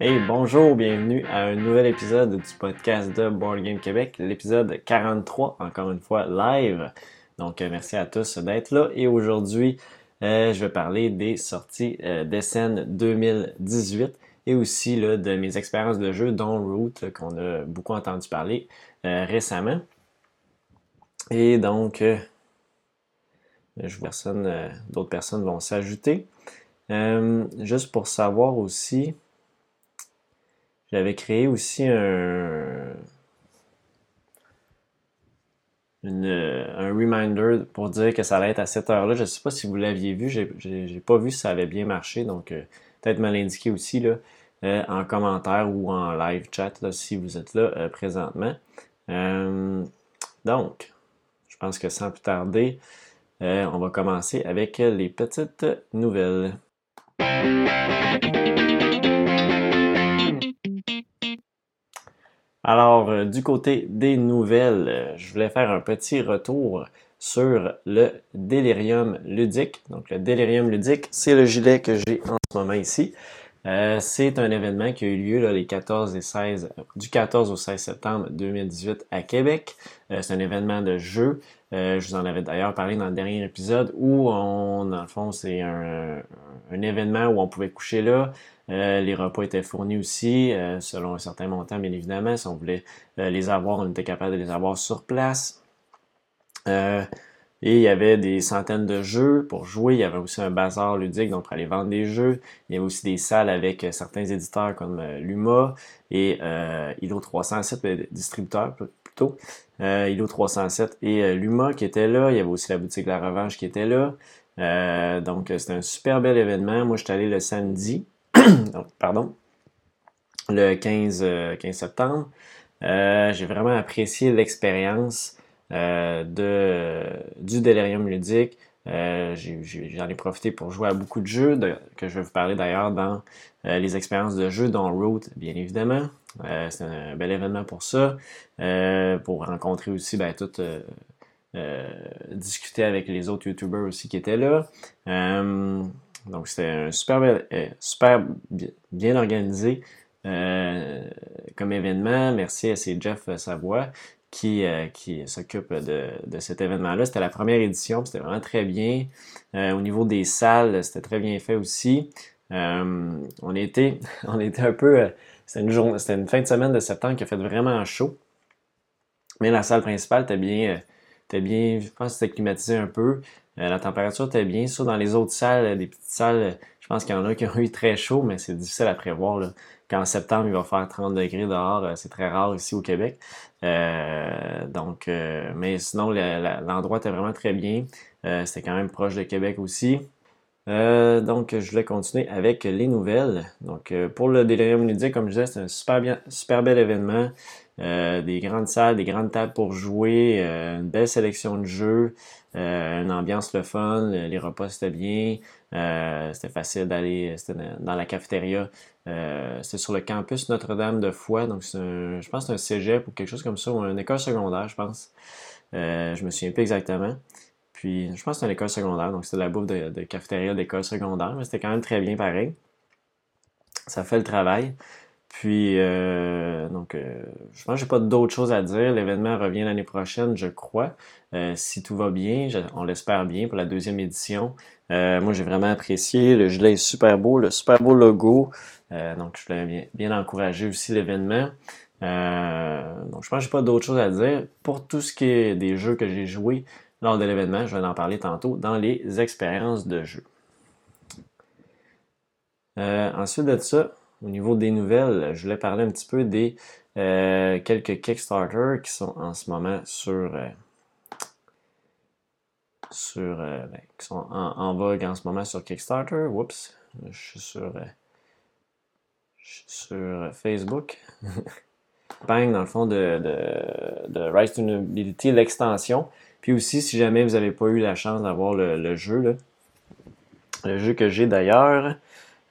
Hey, bonjour, bienvenue à un nouvel épisode du podcast de Board Game Québec, l'épisode 43, encore une fois live. Donc, euh, merci à tous d'être là. Et aujourd'hui, euh, je vais parler des sorties euh, d'SN 2018 et aussi de mes expériences de jeu, dont Root, qu'on a beaucoup entendu parler récemment. Et donc, personne, d'autres personnes vont s'ajouter. juste pour savoir aussi, j'avais créé aussi un, un reminder pour dire que ça allait être à cette heure-là. Je ne sais pas si vous l'aviez vu, j'ai, pas vu si ça avait bien marché, donc euh, peut-être me l'indiquer aussi là, euh, en commentaire ou en live chat si vous êtes là euh, présentement. donc, je pense que sans plus tarder, on va commencer avec les petites nouvelles. Alors, euh, du côté des nouvelles, euh, je voulais faire un petit retour sur le délirium ludique. Donc, le délirium ludique, c'est le gilet que j'ai en ce moment ici. Euh, c'est un événement qui a eu lieu les 14 et 16, du 14 au 16 septembre 2018 à Québec. c'est un événement de jeu. je vous en avais d'ailleurs parlé dans le dernier épisode où on, dans le fond, c'est un, un, événement où on pouvait coucher là, euh, les repas étaient fournis aussi, euh, selon un certain montant, bien évidemment. Si on voulait euh, les avoir, on était capable de les avoir sur place. et il y avait des centaines de jeux pour jouer. Il y avait aussi un bazar ludique, donc pour aller vendre des jeux. Il y avait aussi des salles avec certains éditeurs comme Luma et ILO 307, ben, distributeurs plutôt. ILO 307 et Luma qui étaient là. Il y avait aussi la boutique La Revanche qui était là. donc c'était un super bel événement. Moi, je suis allé le samedi. pardon, le 15, 15 euh, septembre. Euh, j'ai vraiment apprécié l'expérience euh, de, du Delirium ludique. J'en ai, profité pour jouer à beaucoup de jeux que je vais vous parler d'ailleurs dans les expériences de jeu, dont Root, bien évidemment. C'est un bel événement pour ça, pour rencontrer aussi ben, discuter avec les autres YouTubers aussi qui étaient là. Donc, c'était un super, euh, super bien organisé euh, comme événement. Merci à ces Jeff Savoie qui, euh, qui s'occupe de, de, cet événement-là. C'était la première édition, c'était vraiment très bien. au niveau des salles, c'était très bien fait aussi. on était, on était un peu, c'était une fin de semaine de septembre qui a fait vraiment chaud. Mais la salle principale était bien, bien, je pense que c'était climatisé un peu. Euh, la température était bien. Ça, dans les autres salles, des petites salles, je pense qu'il y en a qui ont eu très chaud, mais c'est difficile à prévoir. Là. Qu'en septembre, il va faire 30 degrés dehors, euh, c'est très rare ici au Québec. Euh, donc, mais sinon, l'endroit était vraiment très bien. C'était quand même proche de Québec aussi. donc, je voulais continuer avec les nouvelles. Donc, pour le Delirium ludique, comme je disais, c'est un super, bien, super bel événement. Des grandes salles, des grandes tables pour jouer, une belle sélection de jeux. Euh, une ambiance le fun, les repas c'était bien, euh, c'était facile d'aller, c'était dans la cafétéria. Euh, c'était sur le campus Notre-Dame de Foix, donc c'est je pense c'est un cégep ou quelque chose comme ça, ou une école secondaire, je pense. je me souviens plus exactement. Puis je pense que c'est une école secondaire, donc c'était la bouffe de cafétéria d'école secondaire, mais c'était quand même très bien pareil. Ça fait le travail. Puis, euh, donc, euh, je pense que j'ai pas d'autres choses à dire. L'événement revient l'année prochaine, je crois. Euh, si tout va bien, on l'espère bien pour la deuxième édition. moi, j'ai vraiment apprécié. Le gilet est super beau, le super beau logo. donc, je voulais bien, bien encourager aussi l'événement. donc, je pense que j'ai pas d'autres choses à dire. Pour tout ce qui est des jeux que j'ai joués lors de l'événement, je vais en parler tantôt dans les expériences de jeu. ensuite de ça, au niveau des nouvelles, je voulais parler un petit peu des euh, quelques Kickstarter qui sont en ce moment sur. Euh, sur euh, ben, qui sont en, vogue en ce moment sur Kickstarter. Oups, je suis sur, je suis sur Facebook. Bang, dans le fond, de, de, Rise to Nobility, l'extension. Puis aussi, si jamais vous n'avez pas eu la chance d'avoir le, le, jeu, là, le jeu que j'ai d'ailleurs,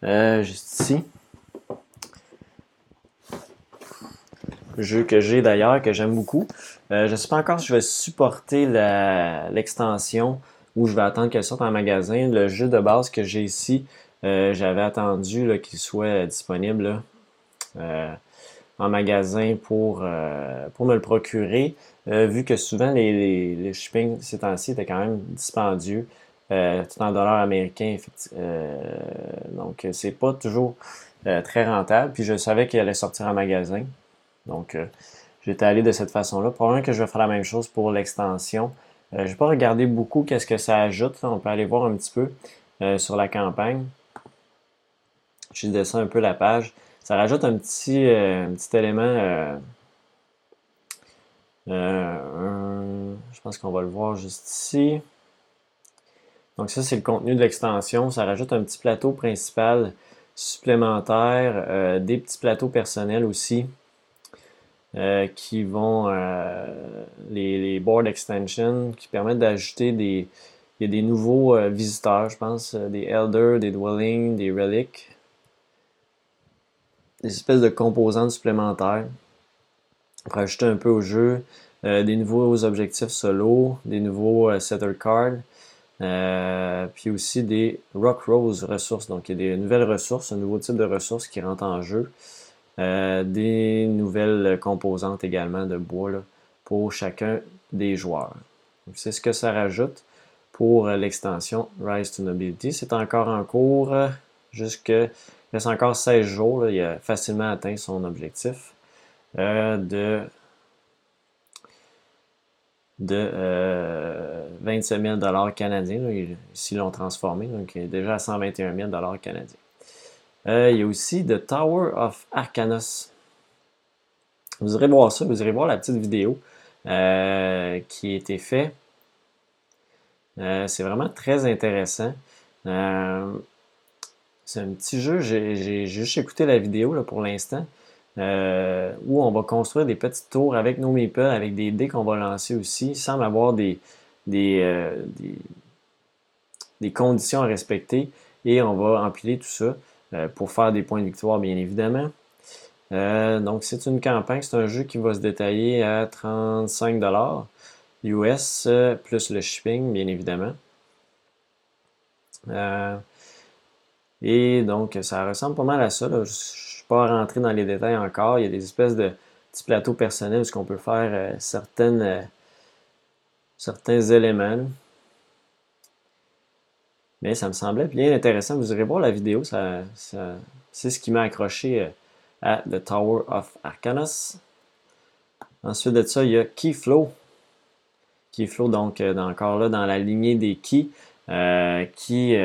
juste ici. Jeu que j'ai d'ailleurs, que j'aime beaucoup. Euh, je ne sais pas encore si je vais supporter l'extension ou je vais attendre qu'elle sorte en magasin. Le jeu de base que j'ai ici, euh, j'avais attendu qu'il soit disponible en magasin pour, me le procurer, vu que souvent les, les, les shipping ces temps-ci étaient quand même dispendieux. Euh, tout en dollars américains. Euh, donc, c'est pas toujours euh, très rentable. Puis je savais qu'il allait sortir en magasin. Donc, euh, j'étais allé de cette façon-là. Probablement que je vais faire la même chose pour l'extension. je vais pas regarder beaucoup qu'est-ce que ça ajoute. On peut aller voir un petit peu sur la campagne. Je descends un peu la page. Ça rajoute un petit, un petit élément. je pense qu'on va le voir juste ici. Donc ça, c'est le contenu de l'extension. Ça rajoute un petit plateau principal supplémentaire, euh, des petits plateaux personnels aussi, euh, qui vont, euh, les, board extensions, qui permettent d'ajouter des, il y a des nouveaux visiteurs, je pense, des elders, des dwellings, des relics, des espèces de composantes supplémentaires pour ajouter un peu au jeu, des nouveaux objectifs solo, des nouveaux setter cards, euh, puis aussi des Rock Rose ressources. Donc, il y a des nouvelles ressources, un nouveau type de ressources qui rentrent en jeu. Euh, des nouvelles composantes également de bois pour chacun des joueurs. C'est ce que ça rajoute pour l'extension Rise to Nobility. C'est encore en cours jusque il reste encore 16 jours. il a facilement atteint son objectif euh, de de euh, 27 000 canadiens. ici, ils l'ont transformé, donc il est déjà à 121 000 canadiens. Euh, il y a aussi The Tower of Arcanos. Vous irez voir ça, vous irez voir la petite vidéo euh, qui a été faite. Euh, c'est vraiment très intéressant. c'est un petit jeu, j'ai juste écouté la vidéo là, pour l'instant. Où on va construire des petites tours avec nos meeples, avec des dés qu'on va lancer aussi, sans avoir des, des, des, conditions à respecter. Et on va empiler tout ça pour faire des points de victoire, bien évidemment. donc, c'est une campagne, c'est un jeu qui va se détailler à 35 US, plus le shipping, bien évidemment. et donc, ça ressemble pas mal à ça. Là pas rentrer dans les détails encore. Il y a des espèces de petits plateaux personnels où on peut faire euh, certaines, euh, certains éléments. Mais ça me semblait bien intéressant. Vous irez voir la vidéo. C'est ce qui m'a accroché euh, à The Tower of Arcanos. Ensuite de ça, il y a Keyflow. Keyflow, donc, encore là, dans la lignée des keys, qui,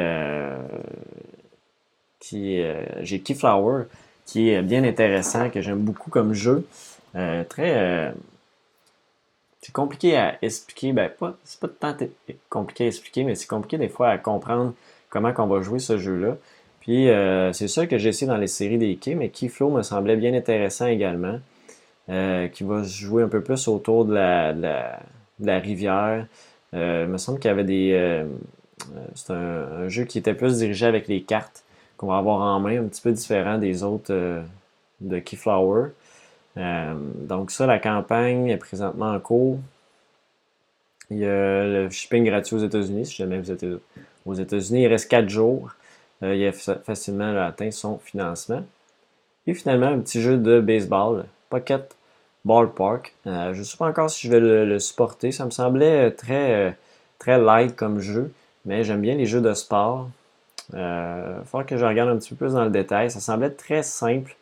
qui j'ai Keyflower, qui est bien intéressant, que j'aime beaucoup comme jeu. Euh, très. Euh, c'est compliqué à expliquer. Ben, pas, c'est pas tant compliqué à expliquer, mais c'est compliqué des fois à comprendre comment on va jouer ce jeu-là. Puis euh, c'est ça que j'ai essayé dans les séries des quais, mais Keyflow me semblait bien intéressant également. qui va jouer un peu plus autour de la, rivière. il me semble qu'il y avait des. c'est un, jeu qui était plus dirigé avec les cartes qu'on va avoir en main, un petit peu différent des autres euh, de Keyflower. Euh, donc ça, la campagne est présentement en cours. Il y a le shipping gratuit aux États-Unis, si jamais vous êtes aux États-Unis. Il reste 4 jours. Euh, il a facilement atteint son financement. Et finalement, un petit jeu de baseball, Pocket Ballpark. je ne sais pas encore si je vais le, supporter. Ça me semblait très, très light comme jeu, mais j'aime bien les jeux de sport. Il euh, faut que je regarde un petit peu plus dans le détail. Ça semblait très simple.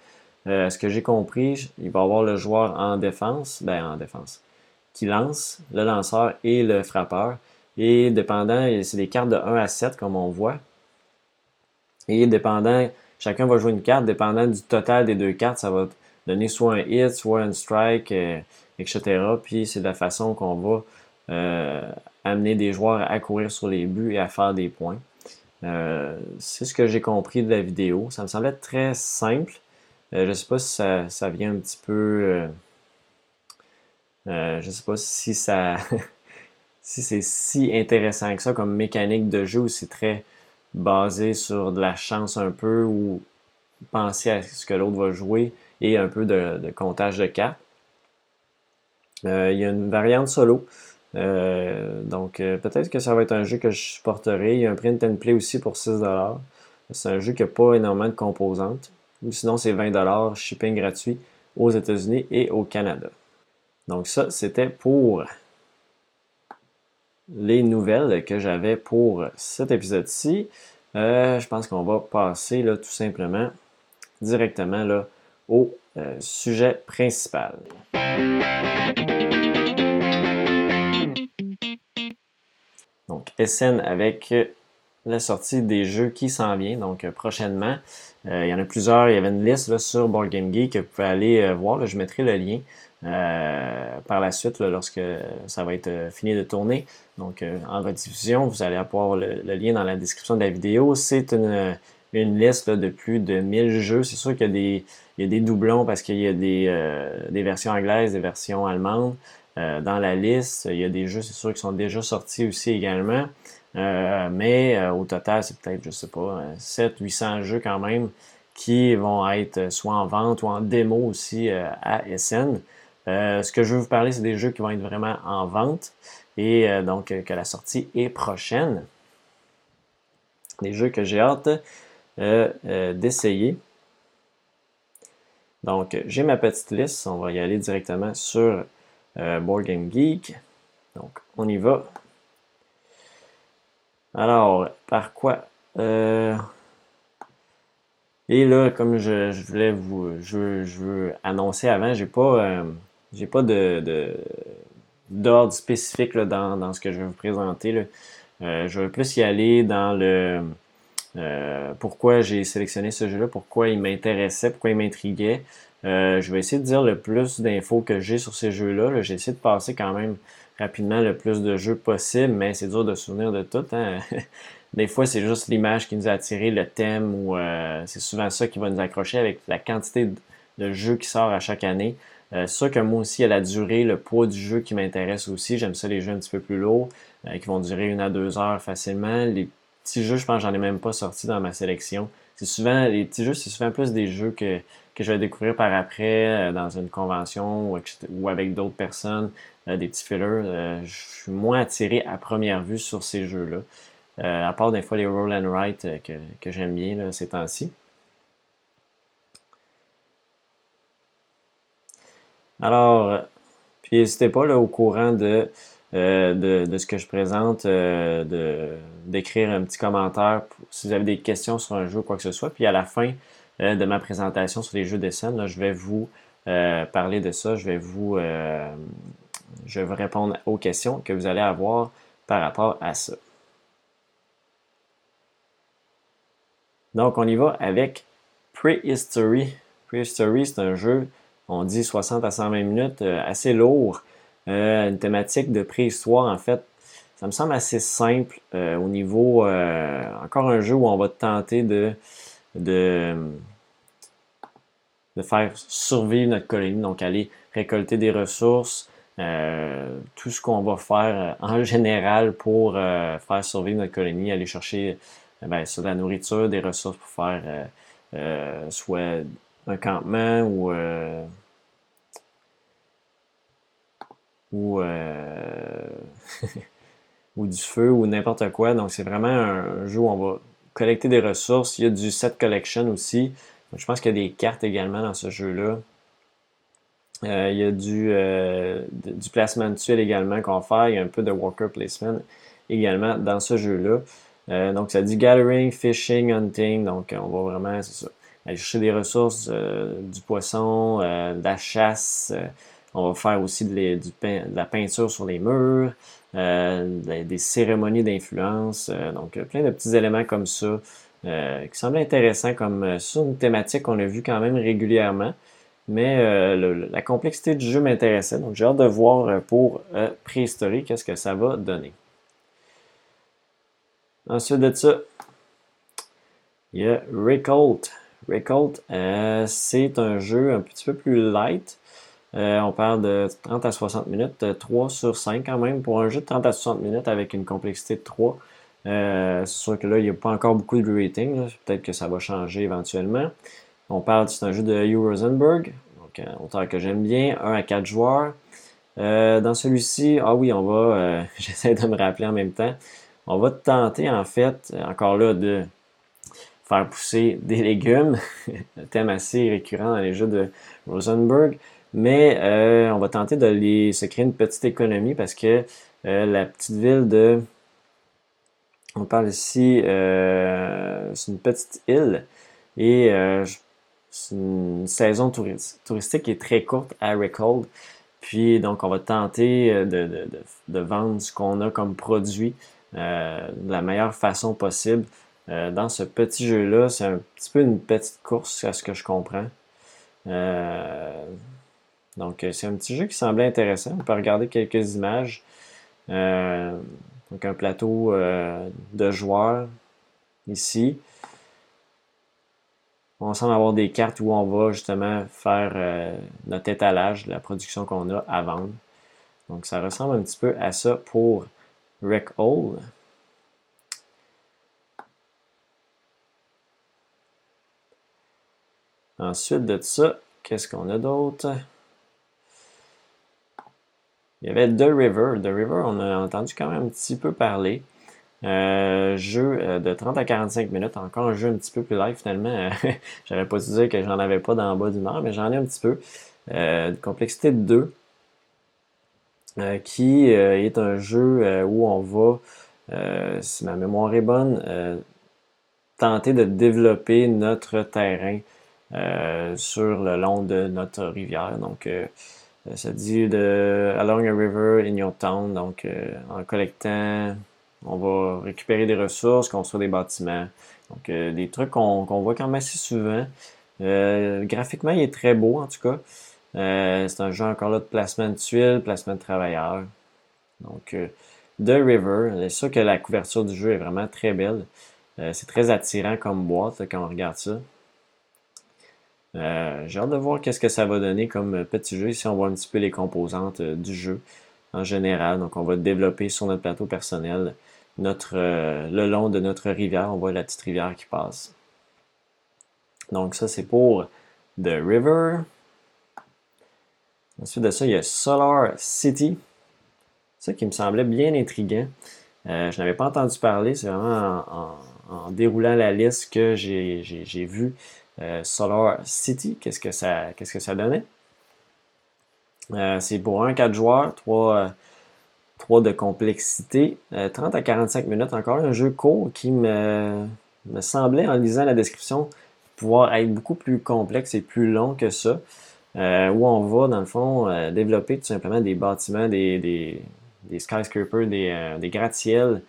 Euh, ce que j'ai compris, il va y avoir le joueur en défense, ben en défense, qui lance, le lanceur et le frappeur. Et dépendant, c'est des cartes de 1 à 7 comme on voit. Et dépendant, chacun va jouer une carte, dépendant du total des deux cartes, ça va donner soit un hit, soit un strike, euh, etc. Puis c'est la façon qu'on va amener des joueurs à courir sur les buts et à faire des points. Euh, c'est ce que j'ai compris de la vidéo. Ça me semblait très simple. Euh, je ne sais pas si ça, vient un petit peu. Euh, je ne sais pas si ça. si c'est si intéressant que ça comme mécanique de jeu ou c'est très basé sur de la chance un peu ou penser à ce que l'autre va jouer et un peu de, comptage de cartes. il y a une variante solo. Euh, donc, euh, peut-être que ça va être un jeu que je supporterai. Il y a un print and play aussi pour 6$. C'est un jeu qui n'a pas énormément de composantes. Ou sinon c'est 20 shipping gratuit aux États-Unis et au Canada. Donc ça, c'était pour les nouvelles que j'avais pour cet épisode-ci. Euh, je pense qu'on va passer là, tout simplement directement là, au euh, sujet principal. Donc, SN avec la sortie des jeux qui s'en vient, donc euh, prochainement. il y en a plusieurs, il y avait une liste là, sur Board Game Geek que vous pouvez aller voir, je mettrai le lien. par la suite, lorsque ça va être fini de tourner. Donc, en rediffusion, vous allez avoir le, lien dans la description de la vidéo. C'est une, une liste de plus de 1000 jeux. C'est sûr qu'il y a des, il y a des doublons parce qu'il y a des, euh, des, versions anglaises, des versions allemandes euh, dans la liste. Il y a des jeux, c'est sûr, qui sont déjà sortis aussi également. Euh, mais au total, c'est peut-être, je sais pas, 700-800 jeux quand même qui vont être soit en vente ou en démo aussi à SN. ce que je veux vous parler, c'est des jeux qui vont être vraiment en vente et donc que la sortie est prochaine. Des jeux que j'ai hâte euh, euh, d'essayer. Donc, j'ai ma petite liste. On va y aller directement sur euh, Board Game Geek. Donc, on y va. Alors, par quoi Et là, comme je, voulais vous, je, veux annoncer avant, j'ai pas, j'ai pas de, d'ordre spécifique dans, dans, ce que je vais vous présenter. je vais plus y aller dans le euh, pourquoi j'ai sélectionné ce jeu-là, pourquoi il m'intéressait, pourquoi il m'intriguait. Euh, je vais essayer de dire le plus d'infos que j'ai sur ces jeux-là. j'ai essayé de passer quand même rapidement le plus de jeux possible, mais c'est dur de se souvenir de tout. Hein. Des fois, c'est juste l'image qui nous a attiré, le thème, ou euh, c'est souvent ça qui va nous accrocher avec la quantité de jeux qui sort à chaque année. c'est sûr que moi aussi, il a la durée, le poids du jeu qui m'intéresse aussi. J'aime ça les jeux un petit peu plus lourds, qui vont durer une à deux heures facilement. Les petits jeux, je pense que j'en ai même pas sorti dans ma sélection. C'est souvent, les petits jeux, c'est souvent plus des jeux que, je vais découvrir par après euh, dans une convention ou, avec d'autres personnes, euh, des petits fillers. Euh, je suis moins attiré à première vue sur ces jeux-là. à part des fois les roll and write que, que j'aime bien là, ces temps-ci. Alors, puis n'hésitez pas là, au courant de euh, de, ce que je présente, euh, d'écrire un petit commentaire si vous avez des questions sur un jeu ou quoi que ce soit. Puis à la fin euh, de ma présentation sur les jeux de scène, je vais vous parler de ça. Je vais vous, je vais répondre aux questions que vous allez avoir par rapport à ça. Donc on y va avec Prehistory. Prehistory, c'est un jeu, on dit 60 à 120 minutes, assez lourd. Euh, une thématique de préhistoire, en fait, ça me semble assez simple euh, au niveau. Euh, encore un jeu où on va tenter de, de faire survivre notre colonie, donc aller récolter des ressources. Tout ce qu'on va faire en général pour faire survivre notre colonie, aller chercher ben, de la nourriture, des ressources pour faire soit un campement ou ou, euh, ou du feu ou n'importe quoi. Donc c'est vraiment un jeu où on va collecter des ressources. Il y a du set collection aussi. je pense qu'il y a des cartes également dans ce jeu-là. Euh, il y a du, euh, du placement de également qu'on faire. Il y a un peu de worker placement également dans ce jeu-là. donc ça dit gathering, fishing, hunting. Donc on va vraiment, c'est ça, aller chercher des ressources, du poisson, de la chasse. On va faire aussi de, la peinture sur les murs, euh, des cérémonies d'influence, euh, donc euh, plein de petits éléments comme ça qui semblent intéressants comme sur une thématique qu'on a vu quand même régulièrement. Mais la complexité du jeu m'intéressait, donc j'ai hâte de voir pour préhistorique qu'est-ce que ça va donner. Ensuite de ça, il y a Recolt. Recolt, c'est un jeu un petit peu plus light. Euh, on parle de 30 à 60 minutes, 3 euh, sur 5 quand même. Pour un jeu de 30 à 60 minutes avec une complexité de 3, euh, c'est sûr que là, il n'y a pas encore beaucoup de rating. Peut-être que ça va changer éventuellement. On parle, c'est un jeu de Hugh Rosenberg, donc un auteur que j'aime bien, 1 à 4 joueurs. dans celui-ci, ah oui, on va, j'essaie de me rappeler en même temps, on va tenter en fait, encore là, de faire pousser des légumes, un thème assez récurrent dans les jeux de Rosenberg. Mais on va tenter de les, se créer une petite économie parce que la petite ville de on parle ici, euh, c'est une petite île et euh, c'est une saison touristique qui est très courte à Recall. Puis donc on va tenter euh, de, vendre ce qu'on a comme produit de la meilleure façon possible. dans ce petit jeu-là, c'est un petit peu une petite course à ce que je comprends. donc c'est un petit jeu qui semblait intéressant. On peut regarder quelques images. Donc un plateau euh, de joueurs ici. On semble avoir des cartes où on va justement faire euh, notre étalage la production qu'on a à vendre. Donc ça ressemble un petit peu à ça pour Rec Hall. Ensuite de ça, qu'est-ce qu'on a d'autre? Il y avait The River. The River, on a entendu quand même un petit peu parler. Euh, jeu euh, de 30 à 45 minutes, encore un jeu un petit peu plus live finalement. J'aurais pas dû dire que j'en avais pas dans le bas du nord, mais j'en ai un petit peu. Euh, complexité de 2, qui est un jeu où on va, si ma mémoire est bonne, tenter de développer notre terrain sur le long de notre rivière. Donc, euh, ça dit de along a river in your town. Donc, euh, en collectant, on va récupérer des ressources, construire des bâtiments. Donc, euh, des trucs qu'on voit quand même assez souvent. graphiquement, il est très beau en tout cas. c'est un jeu encore là de placement de tuiles, placement de travailleurs. Donc, The River, c'est sûr que la couverture du jeu est vraiment très belle. c'est très attirant comme boîte quand on regarde ça. Euh, j'ai hâte de voir qu'est-ce que ça va donner comme petit jeu. Ici, on voit un petit peu les composantes euh, du jeu en général. Donc, on va développer sur notre plateau personnel euh, le long de notre rivière. On voit la petite rivière qui passe. Donc, ça, c'est pour The River. Ensuite de ça, il y a Solar City. Ça qui me semblait bien intriguant. je n'avais pas entendu parler. C'est vraiment en, déroulant la liste que j'ai vu euh, Solar City, qu'est-ce que ça, qu'est-ce que ça donnait? Euh, c'est pour un 4 joueurs, 3, 3 de complexité, 30 euh, à 45 minutes. Encore un jeu court qui me, me semblait, en lisant la description, pouvoir être beaucoup plus complexe et plus long que ça. où on va, dans le fond, développer tout simplement des bâtiments, des, des, des skyscrapers, des, gratte-ciels,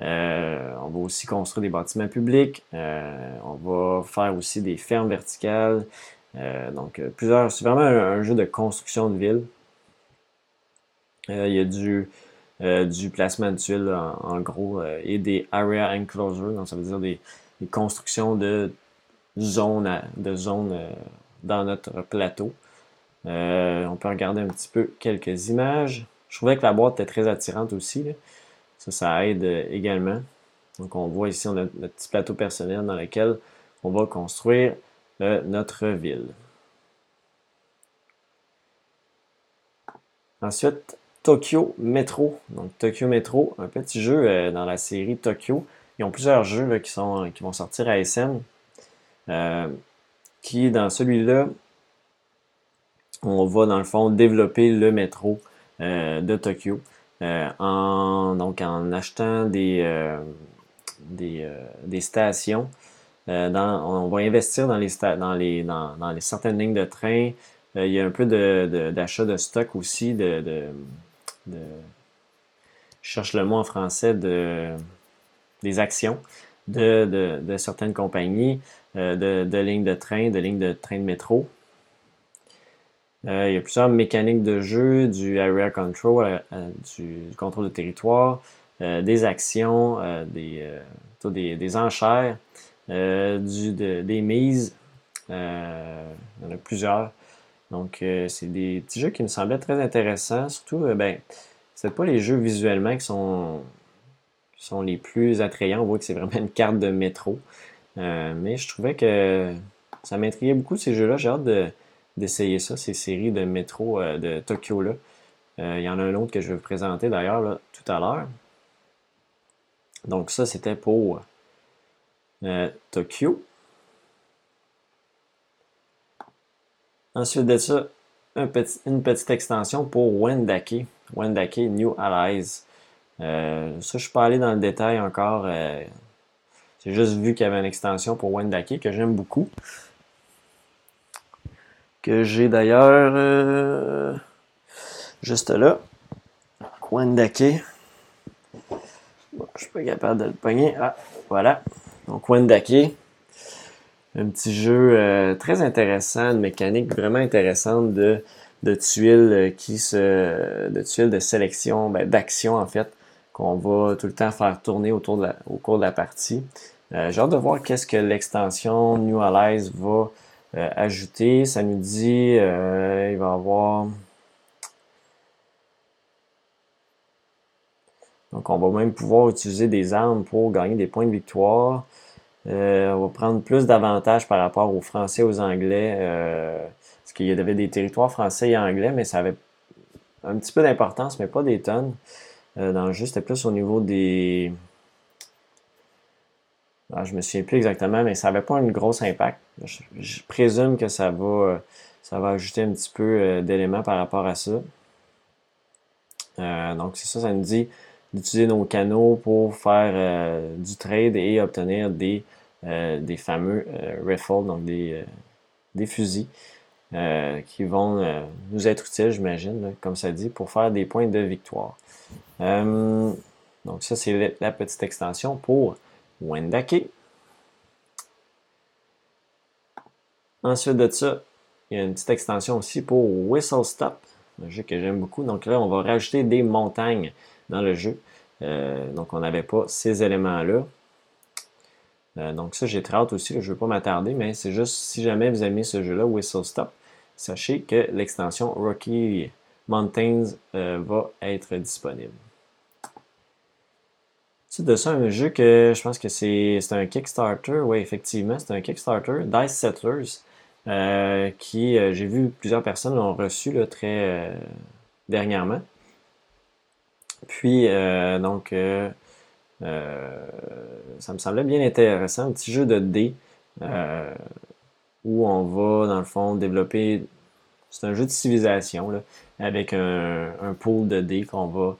euh, on va aussi construire des bâtiments publics. Euh, on va faire aussi des fermes verticales. Euh, donc, plusieurs. C'est vraiment un, jeu de construction de ville. il y a du, du placement de tuiles en, gros et des area enclosures. Donc, ça veut dire des, constructions de zones, de zones dans notre plateau. on peut regarder un petit peu quelques images. Je trouvais que la boîte était très attirante aussi. Ça, ça aide euh, également. Donc, on voit ici, notre petit plateau personnel dans lequel on va construire euh, notre ville. Ensuite, Tokyo Metro. Donc, Tokyo Metro, un petit jeu euh, dans la série Tokyo. Ils ont plusieurs jeux qui, sont, qui vont sortir à SM. qui, dans celui-là, on va, dans le fond, développer le métro de Tokyo. Euh, en, donc en achetant des, euh, des, euh, stations. On va investir dans les, dans les, dans, les certaines lignes de train. il y a un peu d'achat de, de, stock aussi, de, je cherche le mot en français, de, des actions de, de certaines compagnies, de, lignes de train, de lignes de train de métro. Euh, il y a plusieurs mécaniques de jeu, du area control, euh, euh, du, contrôle de territoire, des actions, des, des, des, enchères, du, des mises. il y en a plusieurs. Donc, c'est des petits jeux qui me semblaient très intéressants. Surtout, ben, c'est pas les jeux visuellement qui sont, qui sont les plus attrayants. On voit que c'est vraiment une carte de métro. mais je trouvais que ça m'intriguait beaucoup ces jeux-là. J'ai hâte de, d'essayer ça, ces séries de métro euh, de Tokyo-là. Euh, il y en a un autre que je vais vous présenter d'ailleurs tout à l'heure. Donc ça, c'était pour Tokyo. Ensuite de ça, une petite extension pour Wendake. Wendake New Allies. ça, je ne suis pas allé dans le détail encore. J'ai juste vu qu'il y avait une extension pour Wendake que j'aime beaucoup. Que j'ai d'ailleurs juste là. Wendake. Bon, je suis pas capable de le pogner. Ah, voilà. Donc, Wendake. Un petit jeu euh, très intéressant, une mécanique vraiment intéressante de, de tuiles euh, qui se. de tuiles de sélection, ben, d'action en fait, qu'on va tout le temps faire tourner autour au cours de la partie. Euh, j'ai hâte de voir qu'est-ce que l'extension New Allies va ajouter. Ça nous dit il va y avoir Donc, on va même pouvoir utiliser des armes pour gagner des points de victoire. Euh, on va prendre plus d'avantages par rapport aux Français aux Anglais. Euh, parce qu'il y avait des territoires français et anglais, mais ça avait un petit peu d'importance, mais pas des tonnes. Euh, dans le c'était plus au niveau des. Ah, je me souviens plus exactement, mais ça n'avait pas un gros impact. Je, présume que ça va, ça va ajouter un petit peu d'éléments par rapport à ça. donc, c'est ça, ça nous dit d'utiliser nos canaux pour faire euh, du trade et obtenir des, euh, des fameux euh, rifles, donc des, des fusils. qui vont nous être utiles, j'imagine, comme ça dit, pour faire des points de victoire. donc ça, c'est la petite extension pour Wendake. Ensuite de ça, il y a une petite extension aussi pour Whistle Stop, un jeu que j'aime beaucoup. Donc là, on va rajouter des montagnes dans le jeu. Euh, donc, on n'avait pas ces éléments-là. Euh, donc ça, j'ai très hâte aussi. je ne veux pas m'attarder, mais c'est juste si jamais vous aimez ce jeu-là, Whistle Stop, sachez que l'extension Rocky Mountains euh, va être disponible. C'est de ça un jeu que je pense que c'est un Kickstarter. Oui, effectivement, c'est un Kickstarter. Dice Settlers, qui, j'ai vu plusieurs personnes l'ont reçu très dernièrement. Puis, euh, donc, euh, euh, ça me semblait bien intéressant. Un petit jeu de dés où on va, dans le fond, développer. C'est un jeu de civilisation là, avec un, pool de dés qu'on va,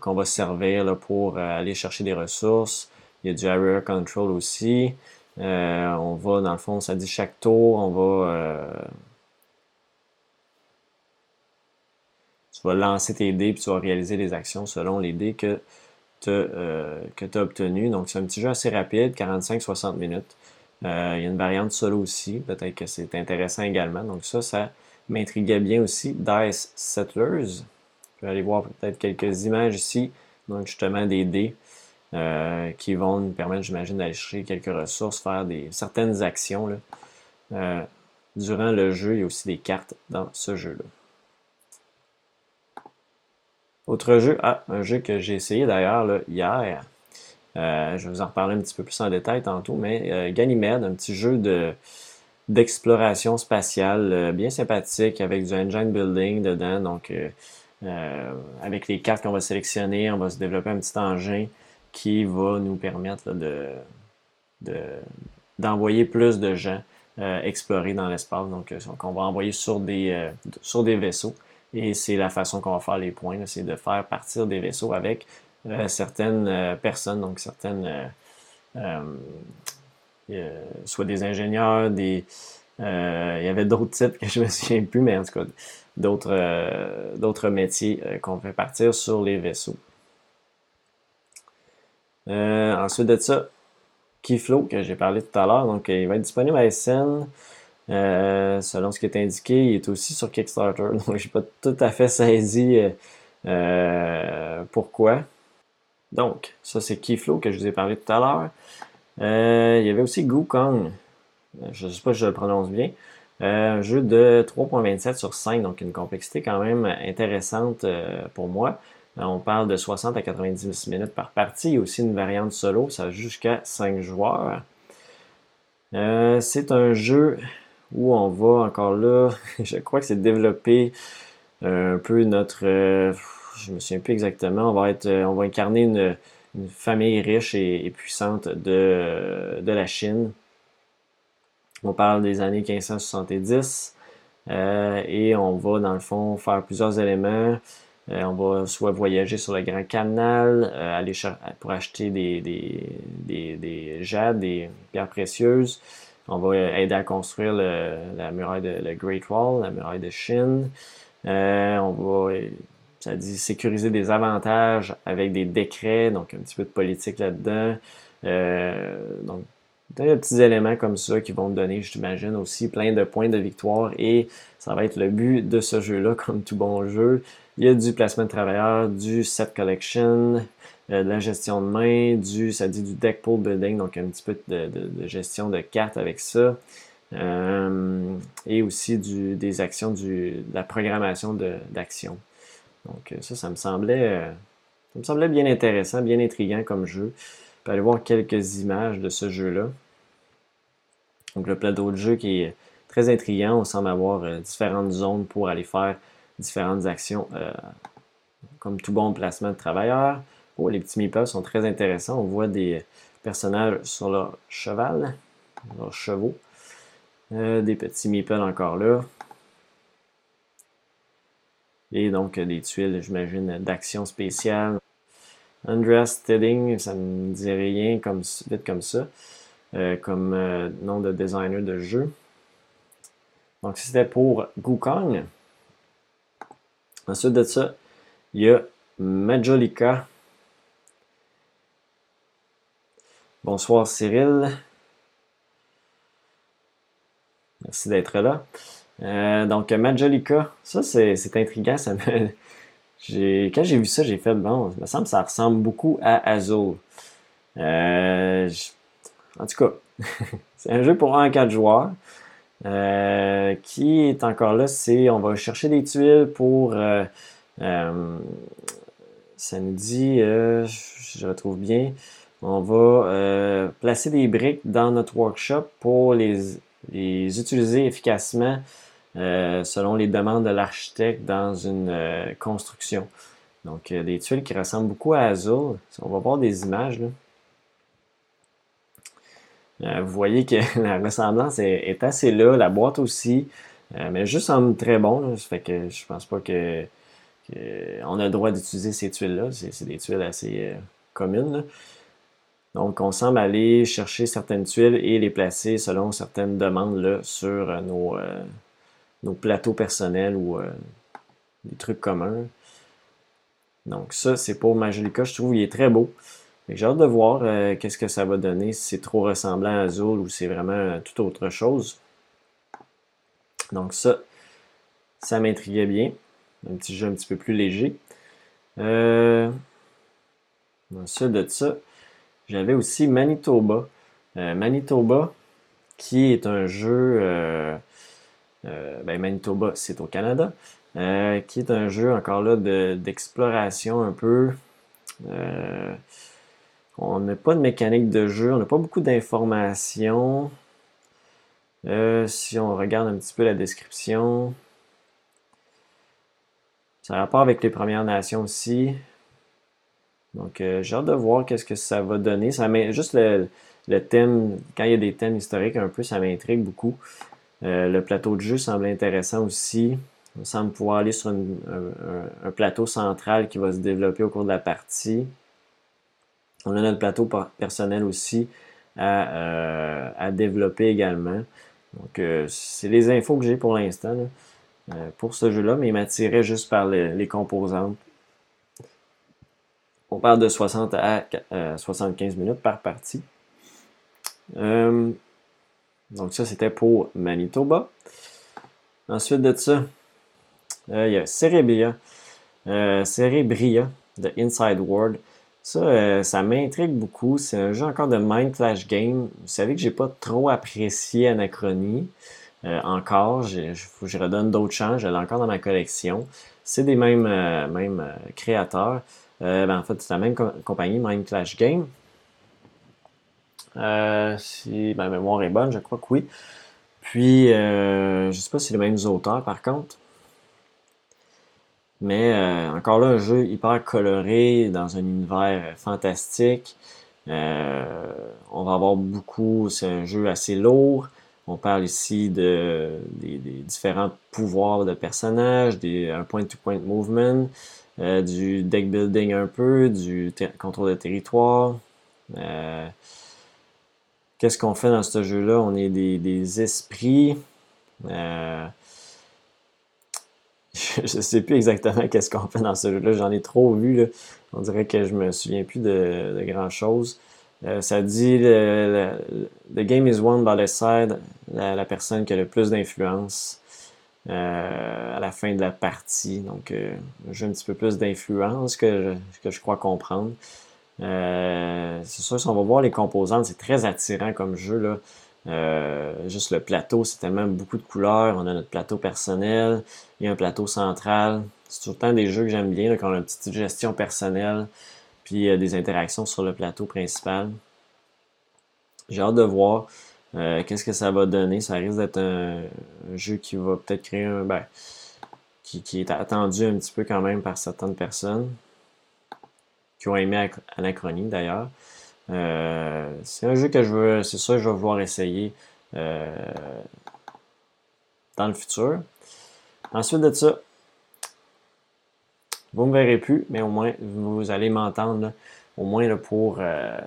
qu'on va servir là, pour aller chercher des ressources. Il y a du area control aussi. on va, dans le fond, ça dit chaque tour, on va tu vas lancer tes dés puis tu vas réaliser des actions selon les dés que tu euh, as obtenus. Donc, c'est un petit jeu assez rapide, 45-60 minutes. Euh, il y a une variante solo aussi, peut-être que c'est intéressant également. Donc, ça, ça m'intriguait bien aussi. Dice Settlers. Je vais aller voir peut-être quelques images ici. Donc, justement, des dés euh, qui vont nous permettre, j'imagine, d'aller chercher quelques ressources, faire des, certaines actions. durant le jeu, il y a aussi des cartes dans ce jeu-là. Autre jeu, ah, un jeu que j'ai essayé d'ailleurs hier. Euh, je vais vous en reparler un petit peu plus en détail tantôt, mais euh, Ganymede, un petit jeu de d'exploration spatiale euh, bien sympathique avec du engine building dedans. Donc, avec les cartes qu'on va sélectionner, on va se développer un petit engin qui va nous permettre de d'envoyer plus de gens explorer dans l'espace. Donc, qu'on va envoyer sur des sur des vaisseaux. Et c'est la façon qu'on va faire les points, c'est de faire partir des vaisseaux avec euh, certaines euh, personnes, donc certaines, euh, soit des ingénieurs, des, il y avait d'autres titres que je me souviens plus, mais en tout cas d'autres, d'autres métiers qu'on fait partir sur les vaisseaux. ensuite de ça, Keyflow, que j'ai parlé tout à l'heure, donc il va être disponible à SN. Euh, selon ce qui est indiqué, il est aussi sur Kickstarter. Donc, j'ai pas tout à fait saisi euh, euh, pourquoi. Donc, ça, c'est Keyflow que je vous ai parlé tout à l'heure. il y avait aussi Gukong. Je sais pas si je le prononce bien. un jeu de 3.27 sur 5, donc une complexité quand même intéressante pour moi. On parle de 60 à 90 minutes par partie. Il y a aussi une variante solo, ça jusqu'à 5 joueurs. c'est un jeu où on va encore là, je crois que c'est développer euh, un peu notre, euh, je me souviens plus exactement, on va être, euh, on va incarner une, famille riche et, puissante de, de, la Chine. On parle des années 1570 et on va dans le fond faire plusieurs éléments. on va soit voyager sur le Grand Canal, aller pour acheter des, des, des, des jades, des pierres précieuses. On va aider à construire la muraille de le Great Wall, la muraille de Chine. Euh, on va, ça dit sécuriser des avantages avec des décrets, donc un petit peu de politique là-dedans. Euh, donc, des petits éléments comme ça qui vont me donner, j'imagine, aussi plein de points de victoire et ça va être le but de ce jeu-là, comme tout bon jeu. Il y a du placement de travailleurs, du set collection, de la gestion de main, du, ça dit du deck pool building, donc un petit peu de, gestion de cartes avec ça. Euh, et aussi du, des actions, du, de la programmation d'actions. Donc euh, ça, ça me semblait, ça me semblait bien intéressant, bien intriguant comme jeu. On peut aller voir quelques images de ce jeu-là. Donc le plateau de jeu qui est très intriguant. On semble avoir différentes zones pour aller faire différentes actions, comme tout bon placement de travailleurs. Oh, les petits meeples sont très intéressants. On voit des personnages sur leur cheval, leurs chevaux. Euh, des petits meeples encore là. Et donc des tuiles, j'imagine, d'action spéciale. Andreas Stedding, ça ne me dit rien comme, vite comme ça, euh, comme euh, nom de designer de jeu. Donc c'était pour Gukong. Ensuite de ça, il y a Majolika Bonsoir Cyril. Merci d'être là. Euh, donc Majolika, ça c'est intriguant. Ça me... Quand j'ai vu ça, j'ai fait bon, il me semble ça ressemble beaucoup à Azul. Euh, en tout cas, c'est un jeu pour 1 à 4 joueurs. Euh, qui est encore là, c'est on va chercher des tuiles pour ça nous dit je retrouve bien on va euh, placer des briques dans notre workshop pour les, utiliser efficacement euh, selon les demandes de l'architecte dans une euh, construction. Donc, des tuiles qui ressemblent beaucoup à Azul. On va voir des images. vous voyez que la ressemblance est, assez là, la boîte aussi, mais juste semble très bon. Ça fait que je pense pas que, on a le droit d'utiliser ces tuiles-là. C'est des tuiles assez communes. Donc, on semble aller chercher certaines tuiles et les placer selon certaines demandes là, sur euh, nos, euh, nos, plateaux personnels ou euh, des trucs communs. Donc, ça, c'est pour Majolica. Je trouve qu'il est très beau. J'ai hâte de voir qu'est-ce que ça va donner, si c'est trop ressemblant à Azul ou c'est vraiment tout autre chose. Donc, ça, ça m'intriguait bien. Un petit jeu un petit peu plus léger. ensuite de ça, j'avais aussi Manitoba. Euh, Manitoba, qui est un jeu. Euh, euh, ben Manitoba, c'est au Canada. qui est un jeu encore là d'exploration un peu. on n'a pas de mécanique de jeu, on n'a pas beaucoup d'informations. si on regarde un petit peu la description, ça a rapport avec les Premières Nations aussi. Donc, euh, j'ai hâte de voir qu'est-ce que ça va donner. Ça juste le, thème, quand il y a des thèmes historiques un peu, ça m'intrigue beaucoup. Euh, le plateau de jeu semble intéressant aussi. On semble pouvoir aller sur un, plateau central qui va se développer au cours de la partie. On a notre plateau personnel aussi à, euh, développer également. Donc, c'est les infos que j'ai pour l'instant pour ce jeu-là, mais il m'attirait juste par les composantes on parle de 60 à 75 euh, minutes par partie. Euh, donc ça, c'était pour Manitoba. Ensuite de ça, euh, il y a Cerebria, Cerebria de Inside World. Ça, ça m'intrigue beaucoup. C'est un jeu encore de Mind Flash Game. Vous savez que j'ai pas trop apprécié Anachronie. encore, je, redonne d'autres chances. Je l'ai encore dans ma collection. C'est des mêmes créateurs. Euh, ben, en fait, c'est la même compagnie, Mind Clash Game. Euh, si ma mémoire est bonne, je crois que oui. Puis, euh, je sais pas si c'est les mêmes auteurs par contre. Mais encore là, un jeu hyper coloré, dans un univers fantastique. on va avoir beaucoup, c'est un jeu assez lourd. On parle ici de, des, différents pouvoirs de personnages, des, un point-to-point movement, euh, du deck building un peu, du contrôle de territoire. Euh, qu'est-ce qu'on fait dans ce jeu-là? On est des, esprits. Euh, je ne sais plus exactement qu'est-ce qu'on fait dans ce jeu-là. J'en ai trop vu. On dirait que je me souviens plus de, de grand-chose. Ça dit le, the game is won by the side, la, personne qui a le plus d'influence à la fin de la partie. Donc, euh, j'ai un petit peu plus d'influence que, que je crois comprendre. c'est sûr, si on va voir les composantes, c'est très attirant comme jeu. Là. juste le plateau, c'est tellement beaucoup de couleurs. On a notre plateau personnel, il y a un plateau central. C'est tout le temps des jeux que j'aime bien, quand on a une petite gestion personnelle puis euh, des interactions sur le plateau principal. J'ai hâte de voir euh, qu'est-ce que ça va donner? Ça risque d'être un, jeu qui va peut-être créer un. Ben, qui, est attendu un petit peu quand même par certaines personnes qui ont aimé Anachronie d'ailleurs. Euh, c'est un jeu que je veux, c'est ça que je vais vouloir essayer dans le futur. Ensuite de ça, vous ne me verrez plus, mais au moins, vous allez m'entendre, au moins pour, euh,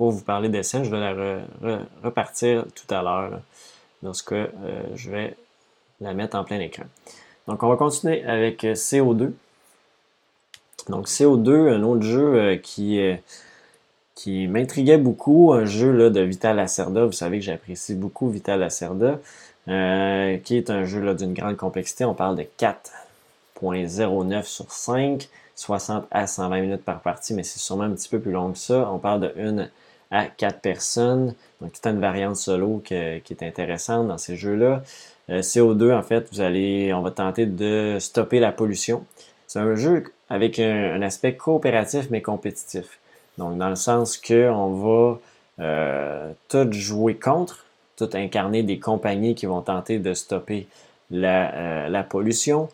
pour vous parler des scènes. Je vais la repartir tout à l'heure, lorsque euh, je vais la mettre en plein écran. Donc, on va continuer avec euh, CO2. Donc, CO2, un autre jeu qui, qui m'intriguait beaucoup, un jeu là, de Vital Lacerda. Vous savez que j'apprécie beaucoup Vital Lacerda, qui est un jeu d'une grande complexité. On parle de 4 0.09 sur 5, 60 à 120 minutes par partie, mais c'est sûrement un petit peu plus long que ça. On parle de 1 à 4 personnes, donc toute une variante solo qui est intéressante dans ces jeux-là. Euh, CO2, en fait, vous allez, on va tenter de stopper la pollution. C'est un jeu avec un, aspect coopératif mais compétitif. Donc, dans le sens qu'on va euh, tout jouer contre, tout incarner des compagnies qui vont tenter de stopper la, euh, la pollution.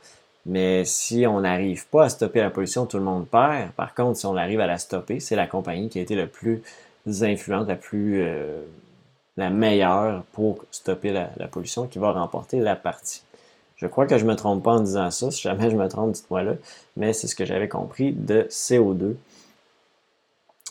Mais si on n'arrive pas à stopper la pollution, tout le monde perd. Par contre, si on arrive à la stopper, c'est la compagnie qui a été la plus influente, la plus euh, la meilleure pour stopper la, pollution qui va remporter la partie. Je crois que je ne me trompe pas en disant ça. Si jamais je me trompe, dites-moi là. Mais c'est ce que j'avais compris de CO2.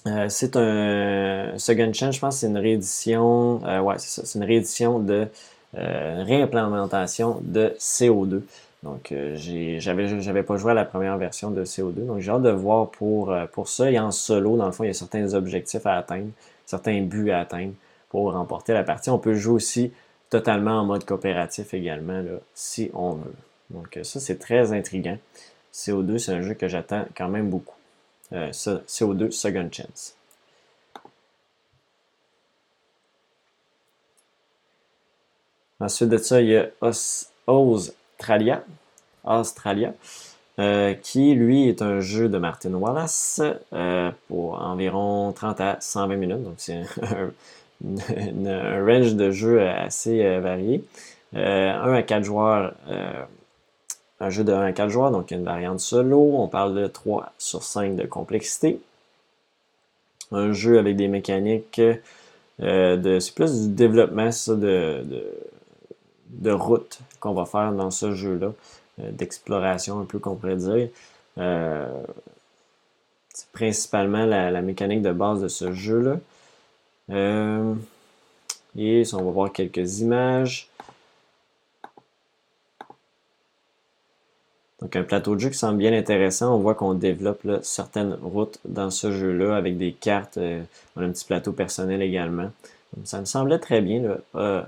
Euh, c'est un Second Chance, je pense c'est une réédition. Euh, ouais. C'est une réédition de réimplémentation de CO2. Donc, euh, j'avais, pas joué à la première version de CO2. Donc, j'ai hâte de voir pour, euh, pour ça. Et en solo, dans le fond, il y a certains objectifs à atteindre, certains buts à atteindre pour remporter la partie. On peut jouer aussi totalement en mode coopératif également, si on veut. Donc, euh, ça, c'est très intriguant. CO2, c'est un jeu que j'attends quand même beaucoup. CO2 Second Chance. Ensuite de ça, il y a Oz Australia, Australia euh, qui lui est un jeu de Martin Wallace euh, pour environ 30 à 120 minutes. Donc c'est un, range de jeux assez euh, varié. 1 à 4 joueurs, un jeu de 1 à 4 joueurs, donc une variante solo. On parle de 3 sur 5 de complexité. Un jeu avec des mécaniques de. C'est plus du développement ça, de route qu'on va faire dans ce jeu-là, euh, d'exploration un peu qu'on pourrait dire. Euh, c'est principalement la, mécanique de base de ce jeu-là. Euh, et on va voir quelques images. Donc un plateau de jeu qui semble bien intéressant. On voit qu'on développe certaines routes dans ce jeu-là avec des cartes. on a un petit plateau personnel également. ça me semblait très bien. Là.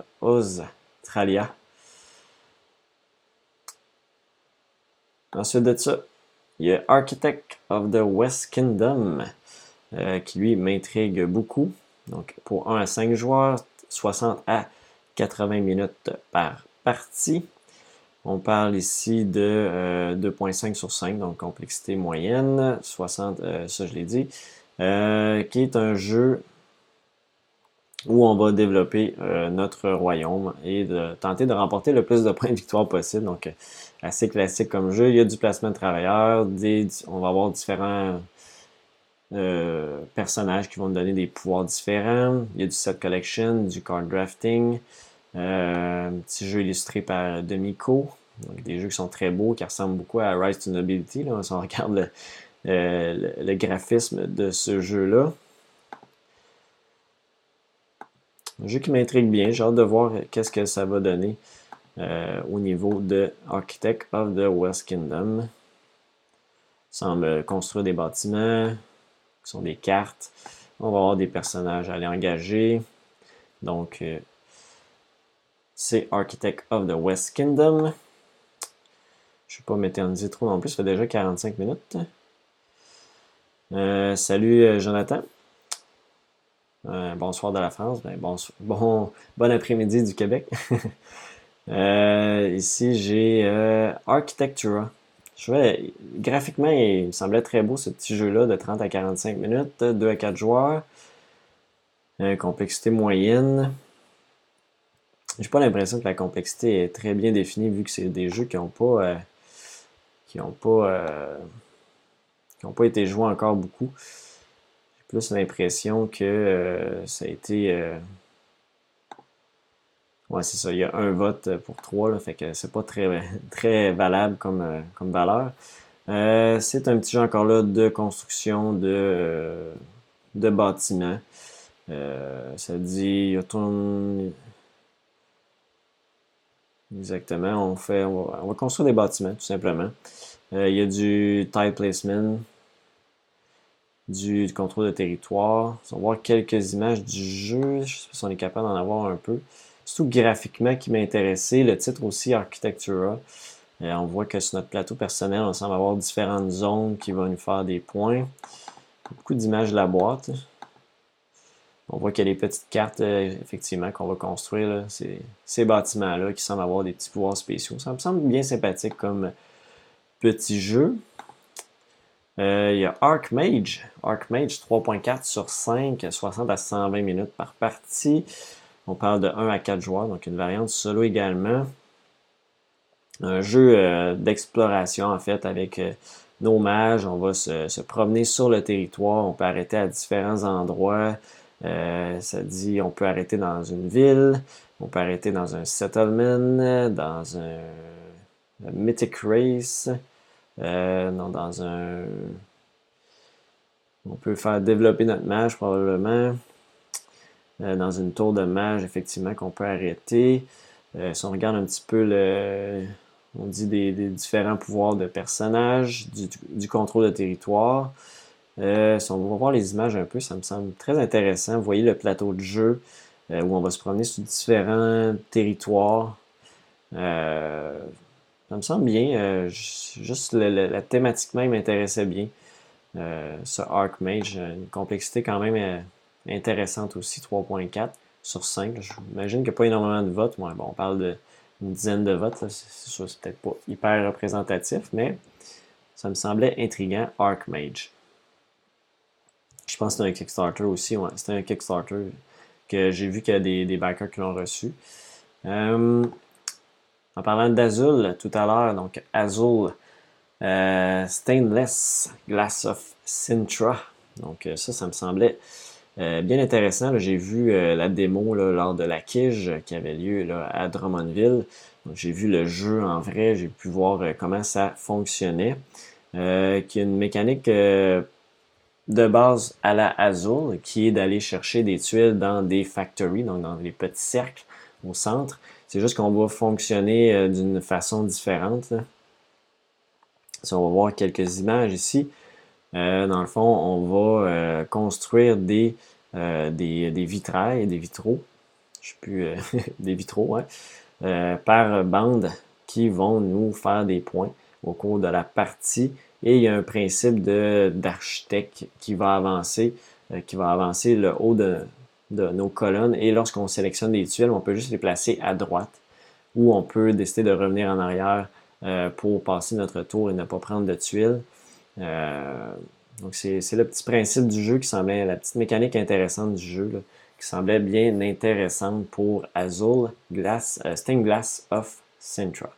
Ensuite de ça, il y a Architect of the West Kingdom, euh, qui lui m'intrigue beaucoup. Donc pour 1 à 5 joueurs, 60 à 80 minutes par partie. On parle ici de 2.5 euh, sur 5, donc complexité moyenne, 60, euh, ça je l'ai dit, qui est un jeu où on va développer notre royaume et tenter de remporter le plus de points de victoire possible. Donc, assez classique comme jeu. Il y a du placement de travailleurs, on va avoir différents euh, personnages qui vont donner des pouvoirs différents. Il y a du set collection, du card drafting, euh, un petit jeu illustré par Demico. Donc des jeux qui sont très beaux, qui ressemblent beaucoup à Rise to Nobility. Là, si on regarde le graphisme de ce jeu-là. Un jeu qui m'intrigue bien. J'ai hâte de voir qu'est-ce que ça va donner euh, au niveau de Architect of the West Kingdom. Il semble construire des bâtiments qui sont des cartes. On va avoir des personnages à aller engager. Donc, euh, c'est Architect of the West Kingdom. Je ne vais pas m'éterniser trop non plus, ça fait déjà 45 minutes. Euh, salut Jonathan. Bonsoir de la France. Ben, bon, après-midi du Québec. Euh, ici, j'ai euh, Architectura. Je graphiquement, il me semblait très beau ce petit jeu-là de 30 à 45 minutes, 2 à 4 joueurs. Euh, complexité moyenne. J'ai pas l'impression que la complexité est très bien définie vu que c'est des jeux qui n'ont pas qui ont pas qui ont pas été joués encore beaucoup. Plus l'impression que ça a été Ouais, c'est ça. Il y a un vote pour trois, là, fait que c'est pas très, très valable comme, euh, comme valeur. Euh, c'est un petit jeu encore là de construction de, euh, de bâtiments. ça dit. Exactement. On fait. On va, construire des bâtiments, tout simplement. il y a du tile placement, du, contrôle de territoire. On va voir quelques images du jeu. Je sais pas si on est capable d'en avoir un peu surtout graphiquement qui m'a intéressé. Le titre aussi, Architectura. Euh, on voit que sur notre plateau personnel, on semble avoir différentes zones qui vont nous faire des points. Beaucoup d'images de la boîte. On voit qu'il y a des petites cartes, euh, effectivement, qu'on va construire. ces, bâtiments-là qui semblent avoir des petits pouvoirs spéciaux. Ça me semble bien sympathique comme petit jeu. Euh, il y a Archmage. Archmage 3.4 sur 5, 60 à 120 minutes par partie. On parle de 1 à 4 joueurs, donc une variante solo également. Un jeu euh, d'exploration en fait avec euh, nos mages. On va se, promener sur le territoire. On peut arrêter à différents endroits. Ça dit on peut arrêter dans une ville, on peut arrêter dans un settlement, dans un, mythic race, non, dans un. On peut faire développer notre mage probablement. Euh, dans une tour de mage, effectivement, qu'on peut arrêter. Euh, si on regarde un petit peu le, on dit des, différents pouvoirs de personnages, du, contrôle de territoire. Euh, si on va voir les images un peu, ça me semble très intéressant. Vous voyez le plateau de jeu où on va se promener sur différents territoires. Ça me semble bien. juste la thématique même m'intéressait bien. ce Archmage, une complexité quand même intéressante aussi, 3.4 sur 5. J'imagine qu'il n'y a pas énormément de votes. bon, on parle d'une dizaine de votes. C'est sûr, c'est peut-être pas hyper représentatif, mais ça me semblait intriguant. Archmage. Je pense que c'est un Kickstarter aussi. Ouais, c'était un Kickstarter que j'ai vu qu'il y a des, des backers qui l'ont reçu. Euh, en parlant d'Azul tout à l'heure, donc Azul euh, Stainless Glass of Sintra. Donc euh, ça, ça me semblait euh, bien intéressant. J'ai vu la démo lors de la Kige qui avait lieu à Drummondville. J'ai vu le jeu en vrai, j'ai pu voir comment ça fonctionnait. qui est une mécanique de base à la Azul, qui est d'aller chercher des tuiles dans des factories, donc dans les petits cercles au centre. C'est juste qu'on va fonctionner d'une façon différente. on va voir quelques images ici. Euh, dans le fond, on va euh, construire des, euh, des, vitrails, des vitraux, je sais plus, des vitraux, par bande qui vont nous faire des points au cours de la partie. Et il y a un principe d'architecte qui va avancer, qui va avancer le haut de, de nos colonnes. Et lorsqu'on sélectionne des tuiles, on peut juste les placer à droite ou on peut décider de revenir en arrière pour passer notre tour et ne pas prendre de tuiles. Euh, donc, c'est le petit principe du jeu qui semblait, la petite mécanique intéressante du jeu, qui semblait bien intéressante pour Azul Glass, euh, Stained Glass of Sintra.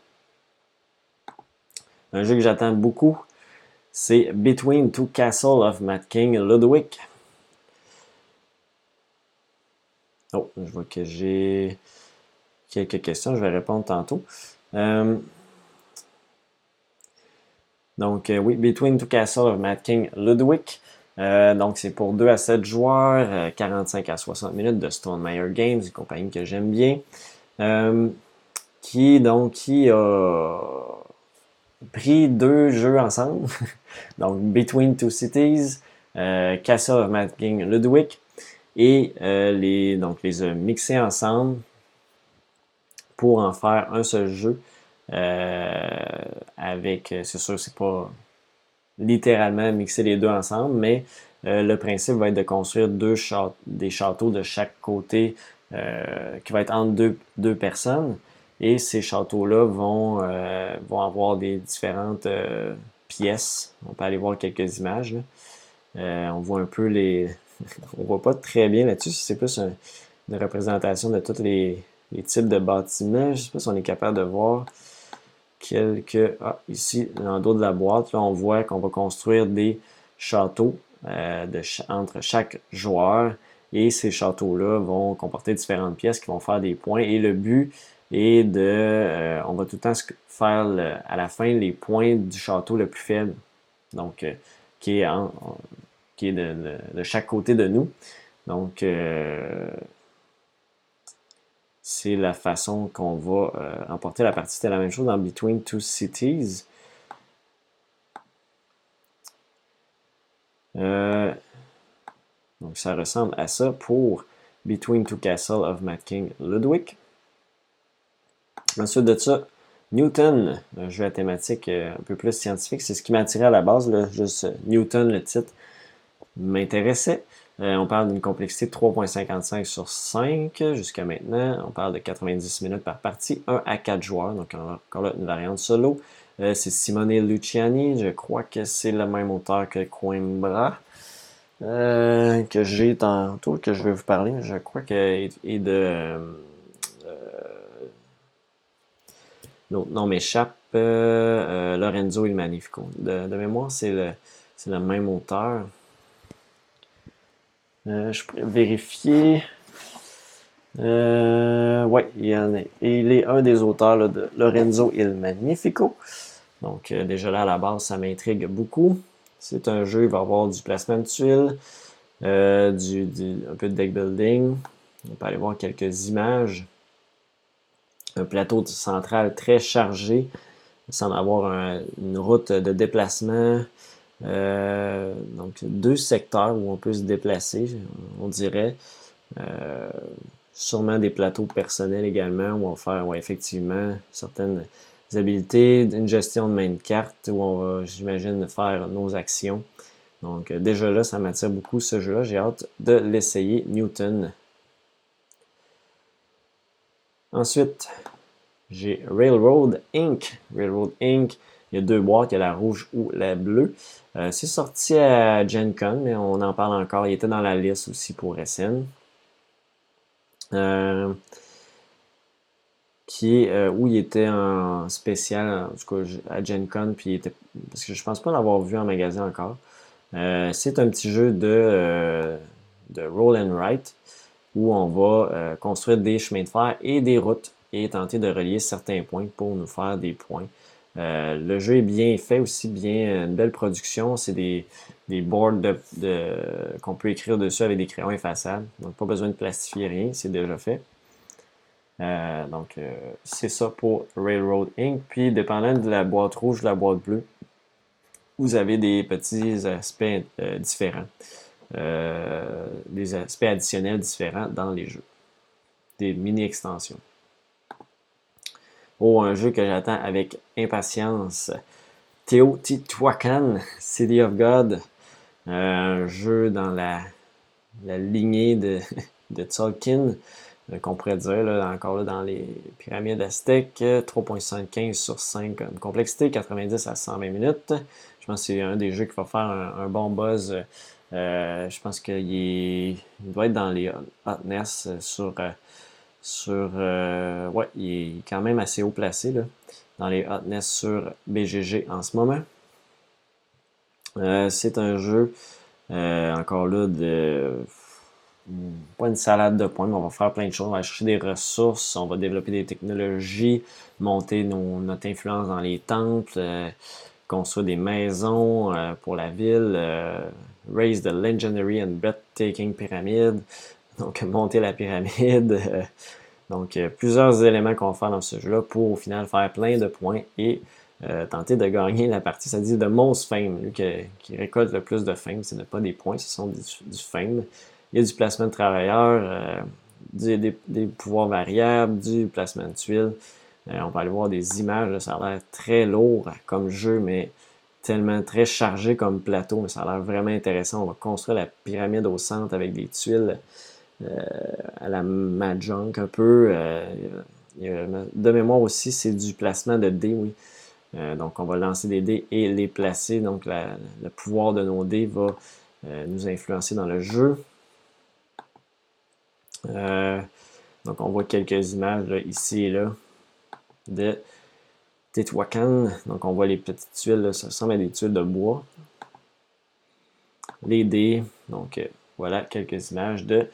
Un jeu que j'attends beaucoup, c'est Between Two Castles of Matt King Ludwig. Oh, je vois que j'ai quelques questions, je vais répondre tantôt. Euh, donc, euh, oui, Between Two Castles of Matt King Ludwig. Euh, donc, c'est pour 2 à 7 joueurs, 45 à 60 minutes de Stone Meyer Games, une compagnie que j'aime bien. qui, donc, qui a pris deux jeux ensemble. donc, Between Two Cities, Castle of Matt King Ludwig, et les, donc, les a mixés ensemble pour en faire un seul jeu. Euh, avec, euh, c'est sûr, c'est pas littéralement mixer les deux ensemble, mais euh, le principe va être de construire deux des châteaux de chaque côté qui va être entre deux, personnes. Et ces châteaux-là vont, vont avoir des différentes pièces. On peut aller voir quelques images. on voit un peu les. on voit pas très bien là-dessus. C'est plus une représentation de tous les, types de bâtiments. Je ne sais pas si on est capable de voir quelques... Ah, ici, dans le dos de la boîte, là, on voit qu'on va construire des châteaux euh, entre chaque joueur. Et ces châteaux-là vont comporter différentes pièces qui vont faire des points. Et le but est de... Euh, on va tout le temps faire à la fin les points du château le plus faible. Donc, euh, qui est, qui est de, chaque côté de nous. Donc, c'est la façon qu'on va euh, emporter la partie. C'était la même chose dans Between Two Cities. Euh, donc ça ressemble à ça pour Between Two Castles of Matt King Ludwig. Ensuite de ça, Newton, un jeu à thématique euh, un peu plus scientifique. C'est ce qui m'a attiré à la base, juste Newton, le titre, m'intéressait. Euh, on parle d'une complexité de 3.55 sur 5 jusqu'à maintenant. On parle de 90 minutes par partie, 1 à 4 joueurs. Donc encore là, une variante solo. Euh, c'est Simone Luciani. Je crois que c'est le même auteur que Coimbra. Euh, que j'ai tantôt, que je vais vous parler. Je crois qu'il est de... non, m'échappe. Lorenzo Il Magnifico. De, de mémoire, c'est le, le même auteur. Euh, je pourrais vérifier. Euh, oui, il y en a. il est un des auteurs de Lorenzo Il Magnifico. Donc, euh, déjà là, à la base, ça m'intrigue beaucoup. C'est un jeu, il va avoir du placement de tuiles, du, un peu de deck building. On peut aller voir quelques images. Un plateau central très chargé, sans avoir une route de déplacement. Euh, donc, deux secteurs où on peut se déplacer, on dirait. Euh, sûrement des plateaux personnels également où on va faire effectivement certaines habiletés, une gestion de main de carte où on va, j'imagine, faire nos actions. Donc, euh, déjà là, ça m'attire beaucoup ce jeu-là. J'ai hâte de l'essayer. Newton. Ensuite, j'ai Railroad Inc. Railroad Inc. Il y a deux boîtes, il y a la rouge ou la bleue. Euh, c'est sorti à Gen Con, mais on en parle encore. Il était dans la liste aussi pour SN. Euh, qui euh, où il était en spécial, en tout cas à Gen Con, puis était, parce que je pense pas l'avoir vu en magasin encore. c'est un petit jeu de, de roll and write où on va construire des chemins de fer et des routes et tenter de relier certains points pour nous faire des points. Euh, le jeu est bien fait aussi, bien une belle production. C'est des, des boards qu'on peut écrire dessus avec des crayons effaçables. Donc pas besoin de plastifier rien, c'est déjà fait. Euh, donc euh, c'est ça pour Railroad Inc. Puis dépendant de la boîte rouge, de la boîte bleue, vous avez des petits aspects différents, des aspects additionnels différents dans les jeux, des mini extensions. Oh, un jeu que j'attends avec impatience. Teotihuacan, City of God. un jeu dans la, la lignée de, de Tolkien, euh, qu'on pourrait dire, là, encore là, dans les pyramides aztèques. 3.75 sur 5 comme complexité, 90 à 120 minutes. Je pense que c'est un des jeux qui va faire un, bon buzz. Euh, je pense qu'il il doit être dans les hotness sur sur. Euh, ouais, il est quand même assez haut placé. Là. dans les hotness sur BGG en ce moment. c'est un jeu, encore là, de pas une salade de points, mais on va faire plein de choses. On va chercher des ressources, on va développer des technologies, monter notre influence dans les temples, euh, construire des maisons euh, pour la ville, euh, raise the legendary and breathtaking pyramid, donc monter la pyramide. donc plusieurs éléments qu'on va faire dans ce jeu-là pour au final faire plein de points et tenter de gagner la partie. Ça dit de most fame, lui qui, récolte le plus de fame, ce n'est pas des points, ce sont du fame il y a du placement de travailleurs, euh, des, pouvoirs variables, du placement de tuiles. Euh, on va aller voir des images, ça a l'air très lourd comme jeu, mais tellement très chargé comme plateau, mais ça a l'air vraiment intéressant. On va construire la pyramide au centre avec des tuiles euh, à la Mahjong un peu. de mémoire aussi, c'est du placement de dés, oui. donc on va lancer des dés et les placer. Donc le pouvoir de nos dés va nous influencer dans le jeu. Euh, donc, on voit quelques images ici et là de Tetuacan. Donc, on voit les petites tuiles, ça ressemble à des tuiles de bois. Les dés. Donc, euh, voilà quelques images de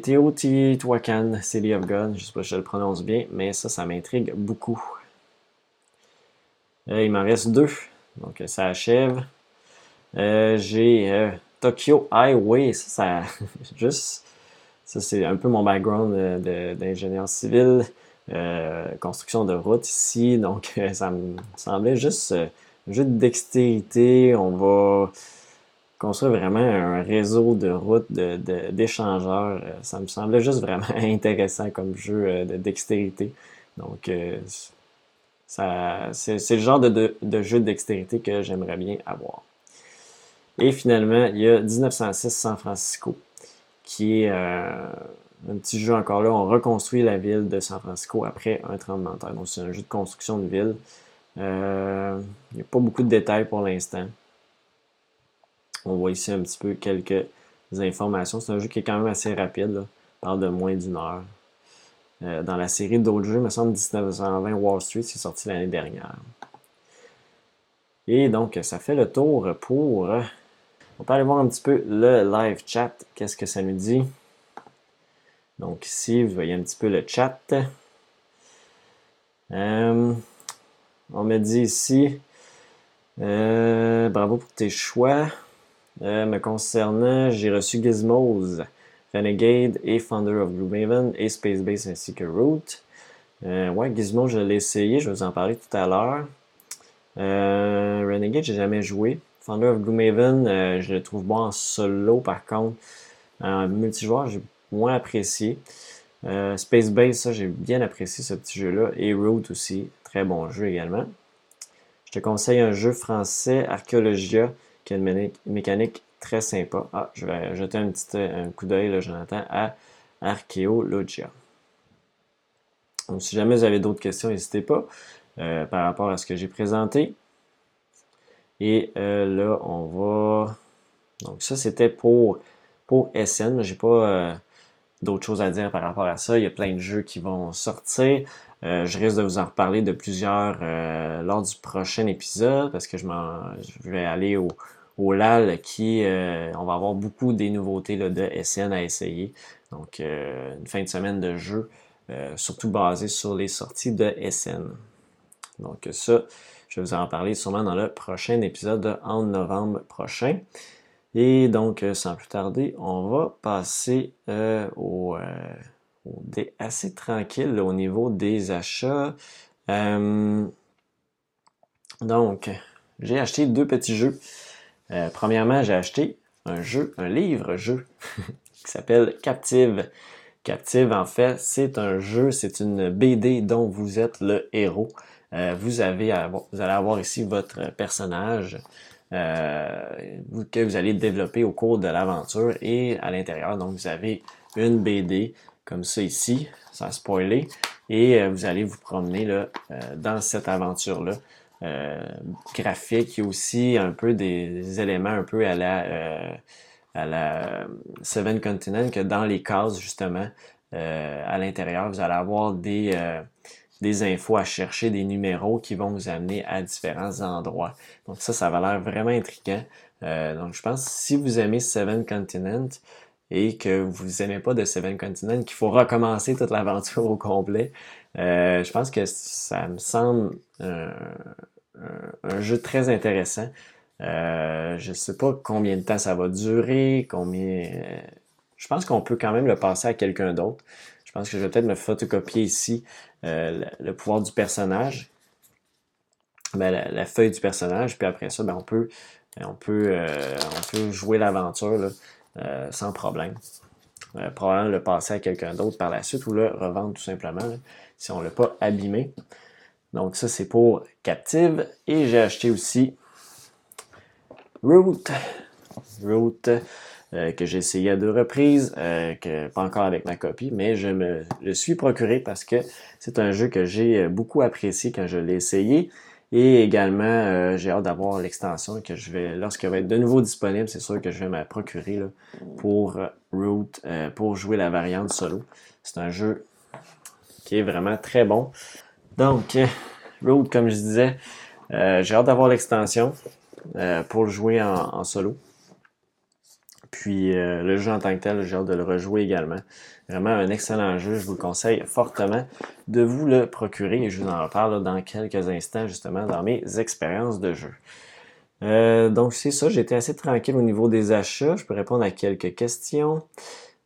Teotihuacan, City of God. Je sais pas si je le prononce bien, mais ça, ça m'intrigue beaucoup. Euh, il m'en reste deux. Donc, ça achève. J'ai Tokyo Highway, ça, juste, ça c'est un peu mon background d'ingénieur civil, euh, construction de route ici, donc ça me semblait juste de dextérité, on va construire vraiment un réseau de routes d'échangeurs, de, ça me semblait juste vraiment intéressant comme jeu euh, de dextérité, donc euh, c'est le genre de, jeu de dextérité que j'aimerais bien avoir. Et finalement, il y a 1906 San Francisco, qui est euh, un petit jeu encore là. On reconstruit la ville de San Francisco après un tremblement de terre. Donc, c'est un jeu de construction de ville. Euh, il n'y a pas beaucoup de détails pour l'instant. On voit ici un petit peu quelques informations. C'est un jeu qui est quand même assez rapide. Là. Parle de moins d'une heure. Euh, dans la série d'autres jeux, il me semble 1920 Wall Street, c'est sorti l'année dernière. Et donc, ça fait le tour pour on peut aller voir un petit peu le live chat. Qu'est-ce que ça nous dit? Donc ici, vous voyez un petit peu le chat. Euh, on me dit ici, euh, bravo pour tes choix. Euh, me concernant, j'ai reçu Gizmos, Renegade et Founder of Gloomhaven et Space Base ainsi que Root. ouais, Gizmo, je l'ai essayé, je vais vous en parler tout à l'heure. Renegade, j'ai jamais joué. Thunder of Gloomhaven, euh, je le trouve bon en solo par contre. En multijoueur, j'ai moins apprécié. Euh, Space Base, ça, j'ai bien apprécié ce petit jeu-là. Et Root aussi, très bon jeu également. Je te conseille un jeu français, Archeologia, qui mécanique très sympa. Ah, je vais jeter un petit un coup d'œil, Jonathan, à Archeologia. Donc, si jamais vous avez d'autres questions, n'hésitez pas euh, par rapport à ce que j'ai présenté. Et euh, là, on va. Donc, ça, c'était pour, pour SN. J'ai pas euh, d'autres choses à dire par rapport à ça. Il y a plein de jeux qui vont sortir. Euh, je risque de vous en reparler de plusieurs lors du prochain épisode parce que je, vais aller au, LAL qui on va avoir beaucoup des nouveautés de SN à essayer. Donc une fin de semaine de jeu, surtout basé sur les sorties de SN. Donc ça, je vais vous en parler sûrement dans le prochain épisode en novembre prochain. Et donc, euh, sans plus tarder, on va passer euh, au, euh, assez tranquille au niveau des achats. donc, j'ai acheté deux petits jeux. premièrement, j'ai acheté un jeu, un livre-jeu qui s'appelle Captive. Captive, en fait, c'est un jeu, c'est une BD dont vous êtes le héros. Euh, vous, avez vous allez avoir ici votre personnage euh, que vous allez développer au cours de l'aventure et à l'intérieur, donc vous avez une BD comme ça ici, sans spoiler, et euh, vous allez vous promener là, dans cette aventure-là. graphique, il y a aussi un peu des, éléments un peu à la à la Seven Continent que dans les cases justement à l'intérieur vous allez avoir des des infos à chercher, des numéros qui vont vous amener à différents endroits. Donc ça, ça va l'air vraiment intriguant. Euh, donc je pense si vous aimez Seven Continent et que vous aimez pas de Seven Continent, qu'il faut recommencer toute l'aventure au complet, euh, je pense que ça me semble un, jeu très intéressant. Euh, je sais pas combien de temps ça va durer, combien. Je pense qu'on peut quand même le passer à quelqu'un d'autre. Je pense que je vais peut-être me photocopier ici euh, le, pouvoir du personnage, ben, la, feuille du personnage, puis après ça, ben, on, peut, on, peut, on peut jouer l'aventure euh, sans problème. probablement le passer à quelqu'un d'autre par la suite ou le revendre tout simplement si on ne l'a pas abîmé. Donc ça c'est pour Captive. Et j'ai acheté aussi Root. Root euh, que j'ai essayé à deux reprises, euh, que pas encore avec ma copie, mais je me le suis procuré parce que c'est un jeu que j'ai euh, beaucoup apprécié quand je l'ai essayé. Et également, j'ai hâte d'avoir l'extension que je vais, lorsqu'elle va être de nouveau disponible, c'est sûr que je vais me procurer pour Root, pour jouer la variante solo. C'est un jeu qui est vraiment très bon. Donc, Root, comme je disais, j'ai hâte d'avoir l'extension pour le jouer en solo. Puis euh, le jeu en tant que tel, j'ai hâte de le rejouer également. Vraiment un excellent jeu. Je vous conseille fortement de vous le procurer et je vous en reparle dans quelques instants justement dans mes expériences de jeu. Euh, donc c'est ça, j'étais assez tranquille au niveau des achats. Je peux répondre à quelques questions.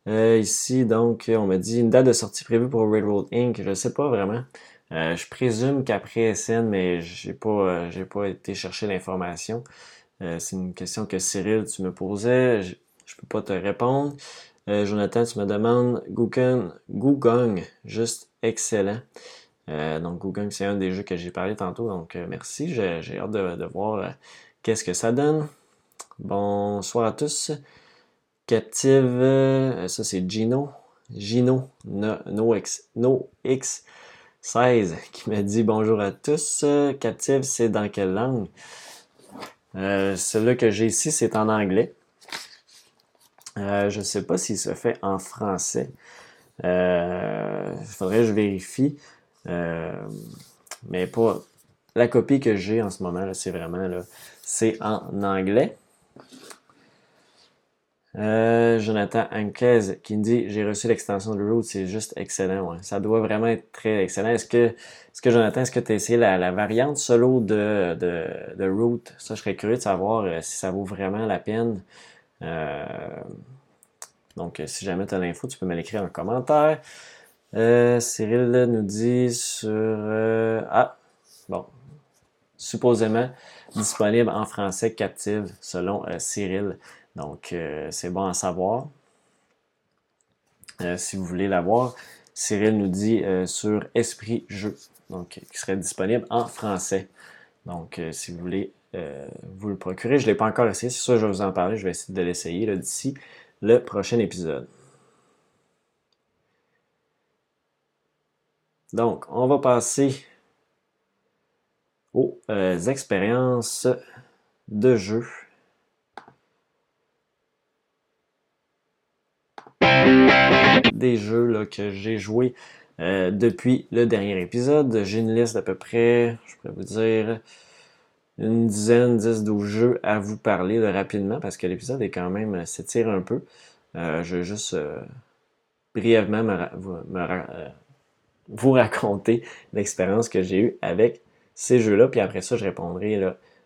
Euh, ici, donc, on m'a dit une date de sortie prévue pour Railroad Inc. Je ne sais pas vraiment. je présume qu'après SN, mais j'ai pas, pas été chercher l'information. c'est une question que Cyril, tu me posais je peux pas te répondre. Euh, Jonathan, tu me demandes Gugong, juste excellent. Euh, donc Gugong, c'est un des jeux que j'ai parlé tantôt, donc euh, merci. J'ai hâte de, voir qu'est-ce que ça donne. Bonsoir à tous. Captive, ça c'est Gino. Gino, no, X, no X 16 qui me dit bonjour à tous. Captive, c'est dans quelle langue? Euh, Celui-là que j'ai ici, c'est en anglais. Euh, je ne sais pas s'il se fait en français. Il euh, faudrait que je vérifie. Euh, mais pour la copie que j'ai en ce moment, c'est vraiment là, c'est en anglais. Jonathan Anquez qui me dit j'ai reçu l'extension de Root, c'est juste excellent. Ça doit vraiment être très excellent. Est-ce que, est-ce que Jonathan, est-ce que tu as essayé la, variante solo de, de, de Root? Ça, je serais curieux de savoir si ça vaut vraiment la peine. Euh, donc, si jamais tu as l'info, tu peux me l'écrire en commentaire. Euh, Cyril nous dit sur... Euh, ah, bon. Supposément disponible en français captive selon Cyril. Donc, c'est bon à savoir. si vous voulez l'avoir, Cyril nous dit sur Esprit Jeu, donc qui serait disponible en français. Donc, si vous voulez euh, vous le procurez. Je ne l'ai pas encore essayé, c'est ça je vais vous en parler. Je vais essayer de l'essayer d'ici le prochain épisode. Donc, on va passer aux euh, expériences de jeu. Des jeux là, que j'ai joués euh, depuis le dernier épisode. J'ai une liste d'à peu près, je pourrais vous dire, une dizaine, dix, douze jeux à vous parler rapidement parce que l'épisode est quand même euh, s'étire un peu. Euh, je vais juste euh, brièvement vous raconter l'expérience que j'ai eue avec ces jeux-là, puis après ça, je répondrai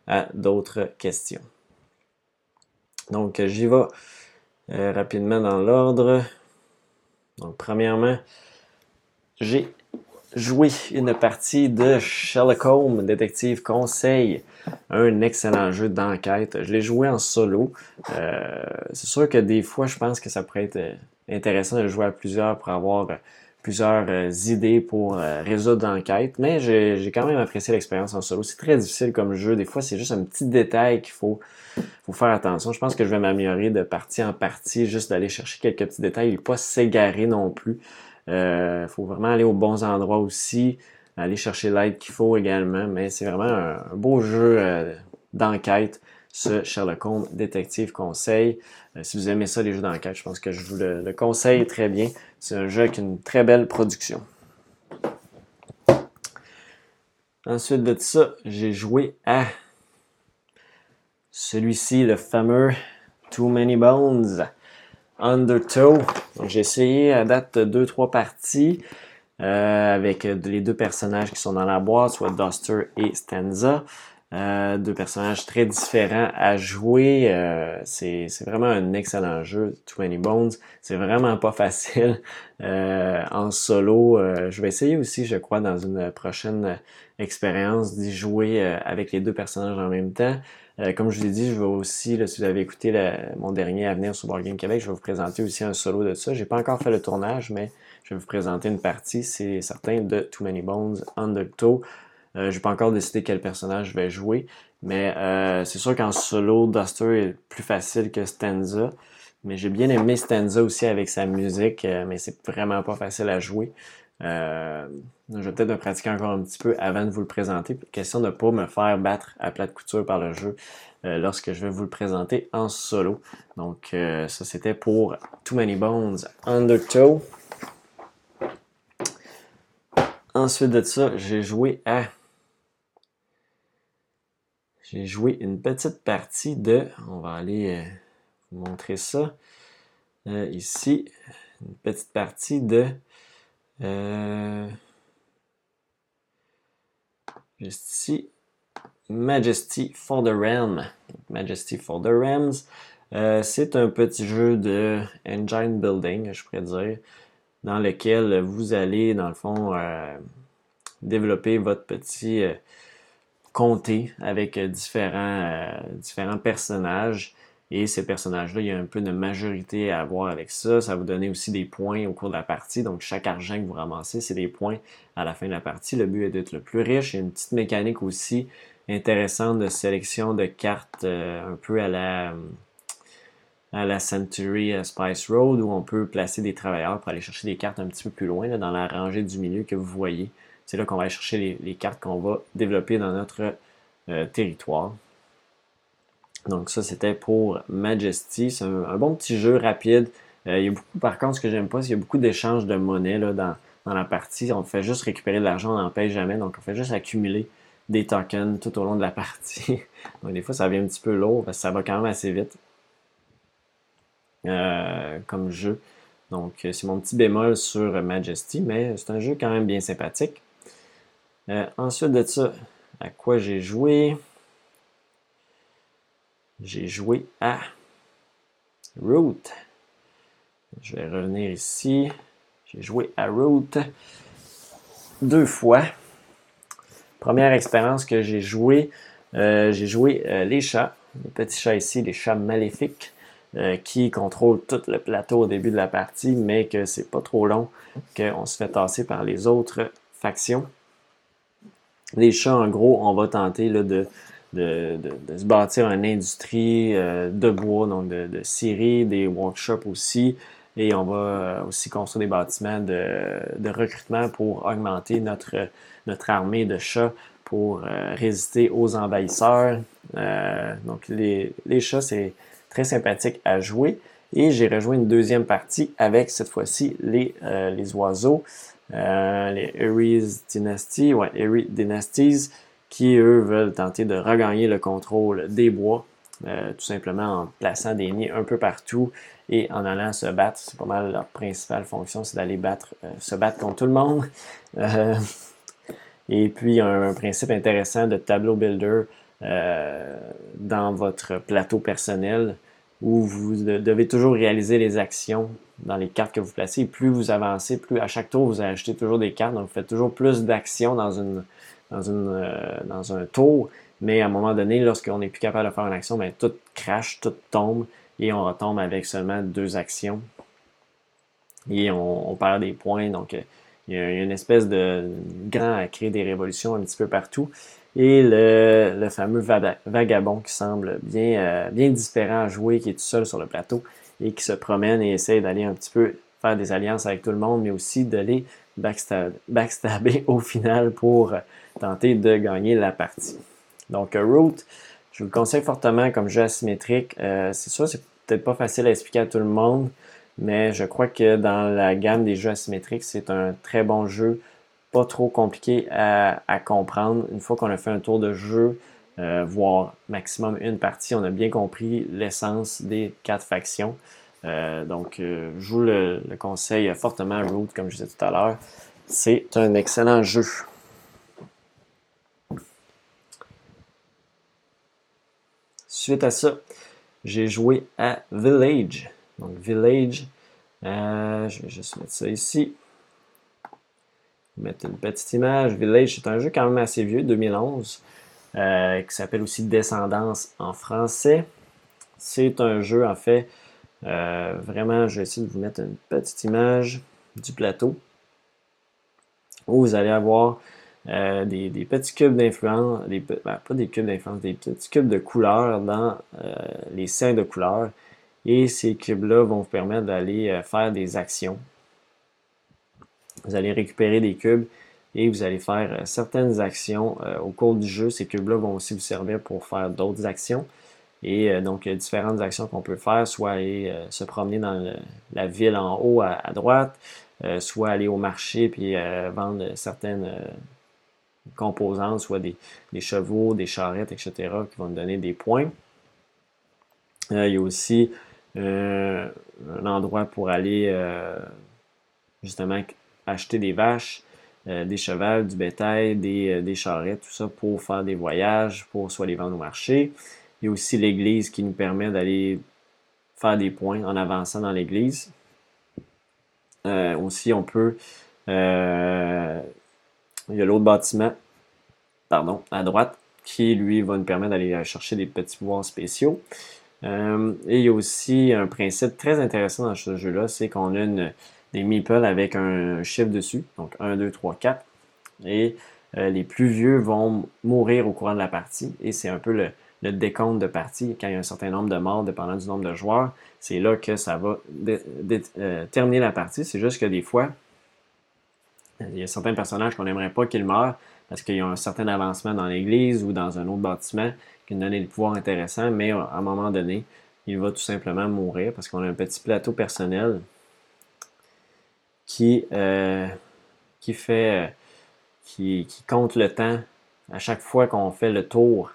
à d'autres questions. Donc, j'y vais rapidement dans l'ordre. Donc, premièrement, j'ai joué une partie de Sherlock Holmes, détective conseil un excellent jeu d'enquête. Je l'ai joué en solo. Euh, c'est sûr que des fois, je pense que ça pourrait être euh, intéressant de jouer à plusieurs pour avoir euh, plusieurs idées pour résoudre l'enquête, mais j'ai quand même apprécié l'expérience en solo. C'est très difficile comme jeu. Des fois, c'est juste un petit détail qu'il faut, faut faire attention. Je pense que je vais m'améliorer de partie en partie, juste d'aller chercher quelques petits détails et pas s'égarer non plus. Il faut vraiment aller aux bons endroits aussi aller chercher l'aide qu'il faut également. Mais c'est vraiment un, beau jeu euh, d'enquête, ce Sherlock Holmes Détective Conseil. Euh, si vous aimez ça, les jeux d'enquête, je pense que je vous le, conseille très bien. C'est un jeu avec une très belle production. Ensuite de ça, j'ai joué à celui-ci, le fameux Too Many Bones Undertow. J'ai essayé à date deux, trois parties euh, avec les deux personnages qui sont dans la boîte, soit Duster et Stanza. Euh, deux personnages très différents à jouer. Euh, c'est vraiment un excellent jeu, Too Many Bones. C'est vraiment pas facile euh, en solo. je vais essayer aussi, je crois, dans une prochaine expérience d'y jouer avec les deux personnages en même temps. Comme je vous l'ai dit, je vais aussi, si vous avez écouté mon dernier avenir sur Board Game Québec, je vais vous présenter aussi un solo de ça. J'ai pas encore fait le tournage, mais je vais vous présenter une partie, c'est certain, de Too Many Bones Undertow. Euh, je n'ai pas encore décidé quel personnage je vais jouer, mais euh, c'est sûr qu'en solo, Duster est plus facile que Stanza. Mais j'ai bien aimé Stanza aussi avec sa musique, euh, mais c'est vraiment pas facile à jouer. Je vais peut-être pratiquer encore un petit peu avant de vous le présenter. Question de ne pas me faire battre à plat de couture par le jeu lorsque je vais vous le présenter en solo. Donc ça c'était pour Too Many Bones Undertow. Ensuite de ça, j'ai joué à j'ai joué une petite partie de, on va aller euh, vous montrer ça euh, ici, une petite partie de euh, juste ici, Majesty for the Realm. Majesty for the Realms, c'est un petit jeu de engine building, je pourrais dire, dans lequel vous allez, dans le fond, développer votre petit compter avec euh, différents, euh, différents personnages. Et ces personnages-là, il y a un peu de majorité à avoir avec ça. Ça vous donner aussi des points au cours de la partie. Donc, chaque argent que vous ramassez, c'est des points à la fin de la partie. Le but est d'être le plus riche. Il y a une petite mécanique aussi intéressante de sélection de cartes euh, un peu à la, à la Century Spice Road où on peut placer des travailleurs pour aller chercher des cartes un petit peu plus loin dans la rangée du milieu que vous voyez. C'est là qu'on va aller chercher les, cartes qu'on va développer dans notre euh, territoire. Donc ça, c'était pour Majesty. C'est un, bon petit jeu rapide. Euh, il y a beaucoup, par contre, ce que j'aime pas, c'est qu'il y a beaucoup d'échanges de monnaie là, dans, la partie. On fait juste récupérer de l'argent, on n'en paye jamais. Donc on fait juste accumuler des tokens tout au long de la partie. donc des fois, ça devient un petit peu lourd parce que ça va quand même assez vite euh, comme jeu. Donc c'est mon petit bémol sur Majesty, mais c'est un jeu quand même bien sympathique. Euh, ensuite de ça, à quoi j'ai joué? J'ai joué à Root. Je vais revenir ici. J'ai joué à Root deux fois. Première expérience que j'ai joué, euh, j'ai joué euh, les chats, les petits chats ici, les chats maléfiques, qui contrôlent tout le plateau au début de la partie, mais que c'est pas trop long, qu'on se fait tasser par les autres factions. Les chats, en gros, on va tenter de, de, de, se bâtir une industrie euh, de bois, donc de, de des workshops aussi. Et on va euh, aussi construire des bâtiments de, de recrutement pour augmenter notre, notre armée de chats pour euh, résister aux envahisseurs. donc les, les chats, c'est très sympathique à jouer. Et j'ai rejoint une deuxième partie avec cette fois-ci les, les oiseaux. Euh, les Aries Dynasty, ouais, Aries Dynasties, qui eux veulent tenter de regagner le contrôle des bois, euh, tout simplement en plaçant des nids un peu partout et en allant se battre. C'est pas mal leur principale fonction, c'est d'aller battre, euh, se battre contre tout le monde. et puis un, un, principe intéressant de tableau builder dans votre plateau personnel où vous devez toujours réaliser les actions dans les cartes que vous placez. plus vous avancez, plus à chaque tour, vous achetez toujours des cartes. Donc, vous faites toujours plus d'actions dans, une, dans, euh, dans un tour. Mais à un moment donné, lorsqu'on n'est plus capable de faire une action, bien, tout crache, tout tombe et on retombe avec seulement deux actions. Et on, perd des points. Donc, euh, il y a une espèce de grand à créer des révolutions un petit peu partout. Et le, le fameux vagabond qui semble bien, euh, bien différent à jouer, qui est tout seul sur le plateau et qui se promène et essaie d'aller un petit peu faire des alliances avec tout le monde, mais aussi d'aller backstabber au final pour tenter de gagner la partie. Donc, euh, Root, je vous le conseille fortement comme jeu asymétrique. Euh, c'est sûr, c'est peut-être pas facile à expliquer à tout le monde, mais je crois que dans la gamme des jeux asymétriques, c'est un très bon jeu pas trop compliqué à, comprendre. Une fois qu'on a fait un tour de jeu, euh, voire maximum une partie, on a bien compris l'essence des quatre factions. Euh, donc, je vous le, le, conseille fortement, Root, comme je disais tout à l'heure. C'est un excellent jeu. Suite à ça, j'ai joué à Village. Donc, Village, euh, je vais juste mettre ça ici. Mettre une petite image. Village, c'est un jeu quand même assez vieux, 2011, euh, qui s'appelle aussi Descendance en français. C'est un jeu, en fait, euh, vraiment, je vais essayer de vous mettre une petite image du plateau où vous allez avoir euh, des, petits cubes d'influence, ben, pas des cubes d'influence, des petits cubes de couleurs dans euh, les seins de couleurs. Et ces cubes-là vont vous permettre d'aller euh, faire des actions. Vous allez récupérer des cubes et vous allez faire certaines actions au cours du jeu. Ces cubes-là vont aussi vous servir pour faire d'autres actions. Et donc, il y a différentes actions qu'on peut faire, soit aller se promener dans la ville en haut à, droite, soit aller au marché puis vendre certaines composantes, soit des, chevaux, des charrettes, etc., qui vont nous donner des points. Euh, il y a aussi euh, un endroit pour aller euh, justement acheter des vaches, des chevaux, du bétail, des, des, charrettes, tout ça pour faire des voyages, pour soit les vendre au marché. Il y a aussi l'église qui nous permet d'aller faire des points en avançant dans l'église. aussi, on peut il y a l'autre bâtiment, pardon, à droite, qui lui va nous permettre d'aller chercher des petits pouvoirs spéciaux. Euh, et il y a aussi un principe très intéressant dans ce jeu-là, c'est qu'on a une, des meeples avec un chiffre dessus, donc 1, 2, 3, 4. Et euh, les plus vieux vont mourir au courant de la partie. Et c'est un peu le, décompte de partie. Quand il y a un certain nombre de morts, dépendant du nombre de joueurs, c'est là que ça va euh, terminer la partie. C'est juste que des fois, il y a certains personnages qu'on n'aimerait pas qu'ils meurent parce qu'il y a un certain avancement dans l'église ou dans un autre bâtiment qui nous donne des pouvoirs intéressants, mais à un moment donné, il va tout simplement mourir parce qu'on a un petit plateau personnel qui, euh, fait euh, qui, compte le temps. À chaque fois qu'on fait le tour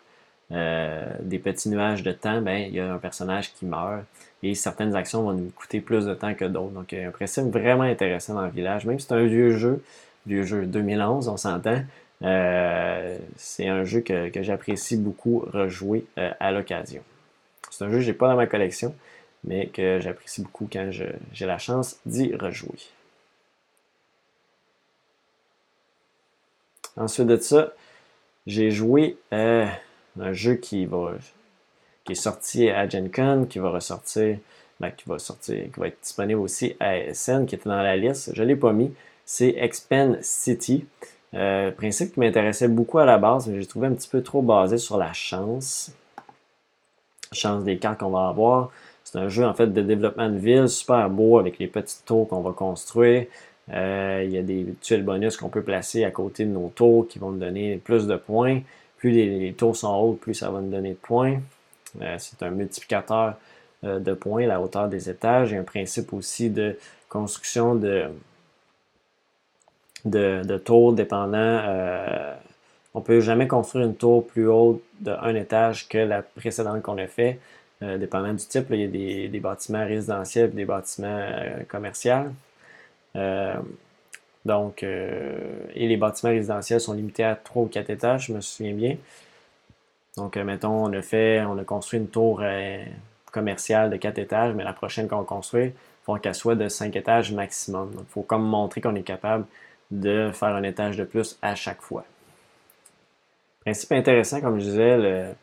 euh, des petits nuages de temps, ben, il y a un personnage qui meurt et certaines actions vont nous coûter plus de temps que d'autres. Donc, a un principe vraiment intéressant dans le village. Même si c'est un vieux jeu, vieux jeu 2011, on s'entend, euh, c'est un jeu que, j'apprécie beaucoup rejouer euh, à l'occasion. C'est un jeu que je n'ai pas dans ma collection, mais que j'apprécie beaucoup quand j'ai la chance d'y rejouer. Ensuite de ça, j'ai joué euh, un jeu qui va qui est sorti à Gen Con, qui va ressortir, ben, qui va sortir, qui va être disponible aussi à SN, qui était dans la liste. Je ne l'ai pas mis. C'est Expand City. Euh, principe qui m'intéressait beaucoup à la base, mais j'ai trouvé un petit peu trop basé sur la chance. Chance des cartes qu'on va avoir. C'est un jeu en fait de développement de ville, super beau avec les petites tours qu'on va construire. Euh, il y a des tuiles bonus qu'on peut placer à côté de nos tours qui vont nous donner plus de points. Plus les tours sont hautes, plus ça va nous donner de points. Euh, c'est un multiplicateur euh, de points, la hauteur des étages. Il y a un principe aussi de construction de, de, tours dépendant. Euh, on ne peut jamais construire une tour plus haute d'un étage que la précédente qu'on a fait, dépendant du type. il y a des, bâtiments résidentiels et des bâtiments commerciaux. donc, et les bâtiments résidentiels sont limités à 3 ou 4 étages, je me souviens bien. Donc, euh, mettons, on a fait, on a construit une tour euh, commerciale de 4 étages, mais la prochaine qu'on construit, il faut qu'elle soit de 5 étages maximum. Il faut comme montrer qu'on est capable de faire un étage de plus à chaque fois. Principe intéressant, comme je disais,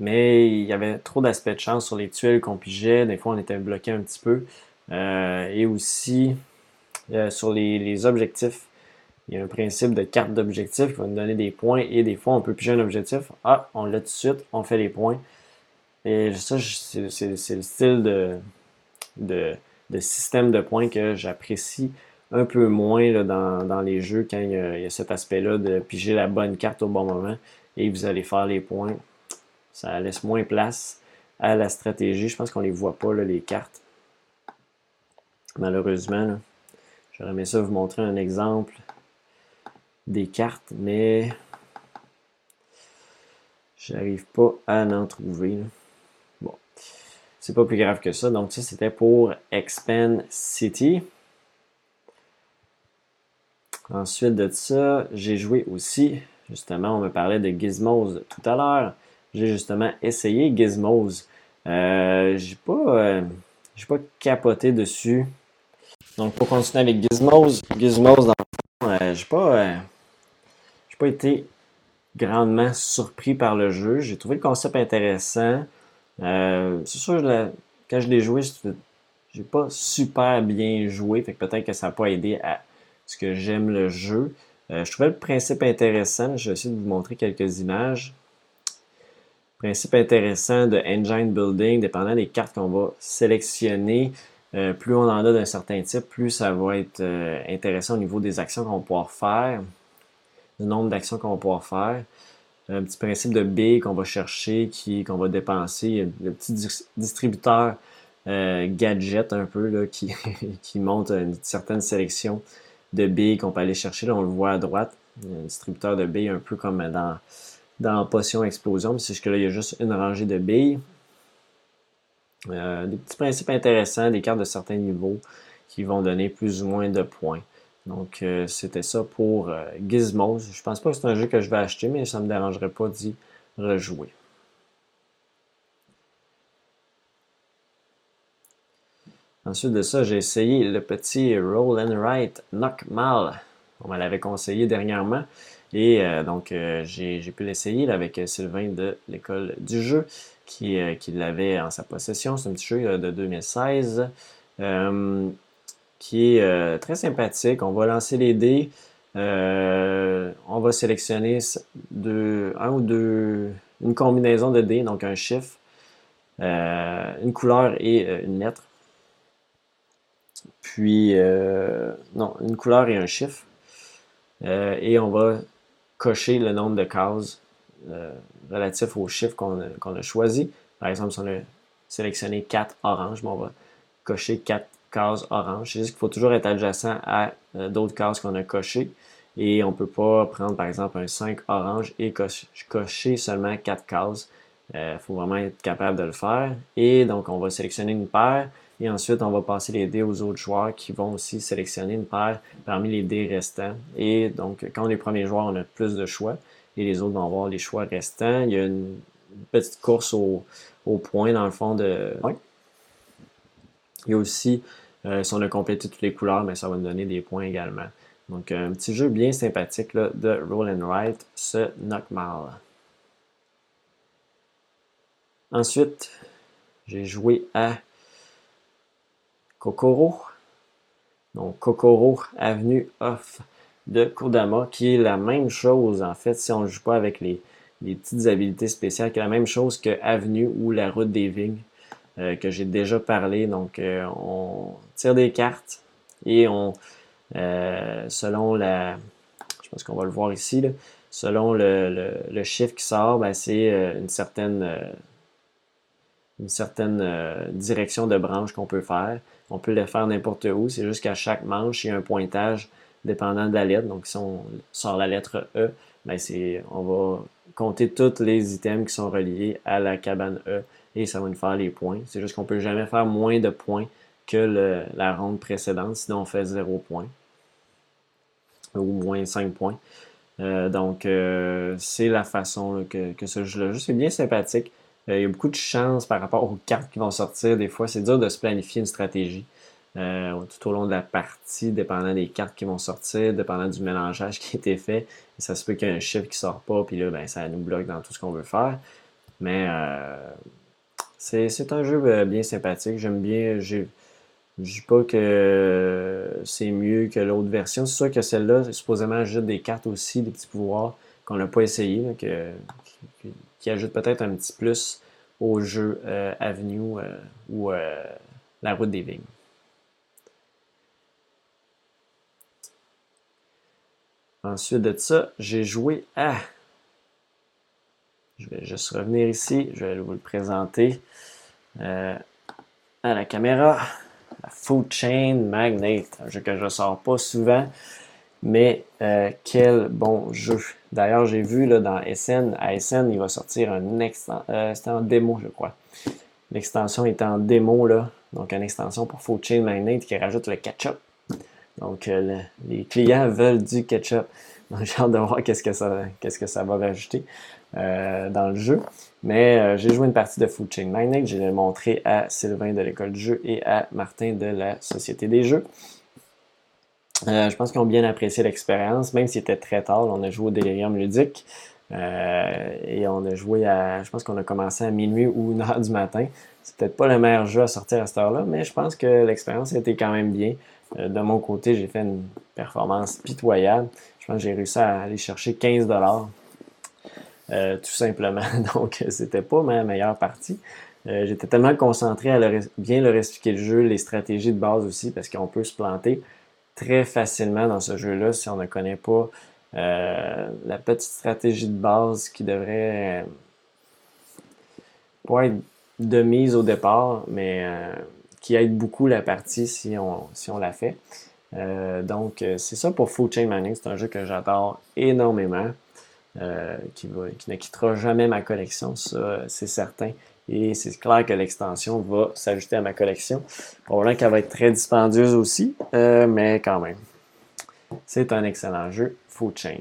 mais il y avait trop d'aspects de chance sur les tuiles qu'on pigeait. Des fois, on était bloqué un petit peu. Euh, et aussi sur les objectifs. Il y a un principe de carte d'objectif qui va nous donner des points et des fois on peut piger un objectif. Ah, on l'a tout de suite, on fait les points. Et ça, c'est le style de, de, système de points que j'apprécie un peu moins dans, les jeux quand il y a, cet aspect-là de piger la bonne carte au bon moment et vous allez faire les points. Ça laisse moins place à la stratégie. Je pense qu'on ne les voit pas, les cartes. Malheureusement. J'aurais aimé ça vous montrer un exemple des cartes, mais j'arrive pas à en trouver. Bon, c'est pas plus grave que ça. Donc ça, c'était pour Expand City. Ensuite de ça, j'ai joué aussi, justement, on me parlait de Gizmos tout à l'heure. J'ai justement essayé Gizmos. Euh, j'ai pas, euh, j'ai pas capoté dessus. Donc pour continuer avec Gizmos, Gizmos dans le fond, euh, j'ai pas, j'ai pas été grandement surpris par le jeu. J'ai trouvé le concept intéressant. c'est sûr, quand je l'ai joué, j'ai pas super bien joué, fait que peut-être que ça n'a pas aidé à ce que j'aime le jeu. Euh, je trouvais le principe intéressant. Je vais essayer de vous montrer quelques images. Principe intéressant de engine building, dépendant des cartes qu'on va sélectionner. Euh, plus on en a d'un certain type, plus ça va être euh, intéressant au niveau des actions qu'on va pouvoir faire, du nombre d'actions qu'on va pouvoir faire. Un petit principe de B qu'on va chercher, qu'on va dépenser. Le petit distributeur gadget un peu là, qui, qui montre une certaine sélection de billes qu'on peut aller chercher. Là, on le voit à droite. un distributeur de billes un peu comme dans, dans Potion Explosion. Mais c'est que là, il y a juste une rangée de billes. Euh, des petits principes intéressants, des cartes de certains niveaux qui vont donner plus ou moins de points. Donc, euh, c'était ça pour euh, Gizmos. Je pense pas que c'est un jeu que je vais acheter, mais ça ne me dérangerait pas d'y rejouer. Ensuite de ça, j'ai essayé le petit Roll and Write Knock Mal. On me l'avait conseillé dernièrement. Et euh, donc, euh, j'ai pu l'essayer avec Sylvain de l'école du jeu qui, qui l'avait en sa possession. C'est un petit jeu de 2016 qui est très sympathique. On va lancer les dés. on va sélectionner un ou deux, une combinaison de dés, donc un chiffre, une couleur et une lettre. Puis, euh, non, une couleur et un chiffre. Euh, et on va cocher le nombre de cases euh, relatif au chiffre qu'on a, choisi. Par exemple, si on a sélectionné 4 oranges, on va cocher 4 cases oranges. C'est juste qu'il faut toujours être adjacent à d'autres cases qu'on a cochées. Et on ne peut pas prendre, par exemple, un 5 orange et cocher seulement 4 cases. Il faut vraiment être capable de le faire. Et donc, on va sélectionner une paire. Et ensuite, on va passer les dés aux autres joueurs qui vont aussi sélectionner une paire parmi les dés restants. Et donc, quand on est premier joueur, on a plus de choix. Et les autres vont avoir les choix restants. Il y a une petite course au, au point dans le fond de. Il y a aussi, euh, si on a complété toutes les couleurs, mais ça va nous donner des points également. Donc, un petit jeu bien sympathique de Roll and Write, ce Knockmal. Ensuite, j'ai joué à Kokoro. Donc, Kokoro Avenue Off de Kodama, qui est la même chose, en fait, si on ne joue pas avec les, petites habilités spéciales, qui est la même chose que Avenue ou la route des vignes, euh, que j'ai déjà parlé. Donc, euh, on tire des cartes et on, euh, selon la, je pense qu'on va le voir ici, selon le, chiffre qui sort, ben, c'est une certaine, une certaine direction de branche qu'on peut faire. On peut les faire n'importe où. C'est juste qu'à chaque manche, il y a un pointage dépendant de la lettre. Donc, si on sort la lettre E, ben on va compter tous les items qui sont reliés à la cabane E et ça va nous faire les points. C'est juste qu'on peut jamais faire moins de points que la ronde précédente, sinon on fait 0 points ou moins 5 points. Euh, donc, euh, c'est la façon que, ce jeu-là joue. C'est bien sympathique. Euh, il y a beaucoup de chance par rapport aux cartes qui vont sortir. Des fois, c'est dur de se planifier une stratégie tout au long de la partie, dépendant des cartes qui vont sortir, dépendant du mélangeage qui a été fait. ça se peut qu'il y ait un chiffre qui sort pas, puis là, ben, ça nous bloque dans tout ce qu'on veut faire. Mais c'est un jeu bien sympathique. J'aime bien. Je ne dis pas que c'est mieux que l'autre version. C'est sûr que celle-là, supposément, ajoute des cartes aussi, des petits pouvoirs qu'on n'a pas essayé, que, qui ajoute peut-être un petit plus au jeu euh, Avenue euh, ou euh, la route des vignes. Ensuite de ça, j'ai joué à. Je vais juste revenir ici, je vais vous le présenter à la caméra. Food Chain Magnate, un jeu que je ne sors pas souvent, Mais euh, quel bon jeu. D'ailleurs, j'ai vu là, dans SN, à SN, il va sortir un extension. Euh, c'était en démo, je crois. L'extension est en démo, là. Donc, une extension pour Food Chain Magnet qui rajoute le ketchup. Donc, euh, les clients veulent du ketchup. Donc, j'ai hâte de voir qu'est-ce que ça, qu'est-ce que ça va rajouter dans le jeu. Mais j'ai joué une partie de Food Chain Magnet. Je l'ai montré à Sylvain de l'école du jeu et à Martin de la Société des jeux. Euh, je pense qu'ils ont bien apprécié l'expérience, même s'il était très tard. On a joué au Delirium ludique euh, et on a joué à. Je pense qu'on a commencé à minuit ou une heure du matin. C'est peut-être pas le meilleur jeu à sortir à cette heure-là, mais je pense que l'expérience était quand même bien. Euh, de mon côté, j'ai fait une performance pitoyable. Je pense que j'ai réussi à aller chercher 15 dollars. Tout simplement. Donc, c'était pas ma meilleure partie. J'étais tellement concentré à bien leur expliquer le jeu, les stratégies de base aussi, parce qu'on peut se planter très facilement dans ce jeu-là si on ne connaît pas euh, la petite stratégie de base qui devrait pas être de mise au départ, mais euh, qui aide beaucoup la partie si on, si on la fait. Euh, donc, c'est ça pour Full Chain Mining. C'est un jeu que j'adore énormément, qui, qui ne quittera jamais ma collection, ça, c'est certain. Et c'est clair que l'extension va s'ajouter à ma collection. Probablement qu'elle va être très dispendieuse aussi, euh, mais quand même. C'est un excellent jeu, Food Chain.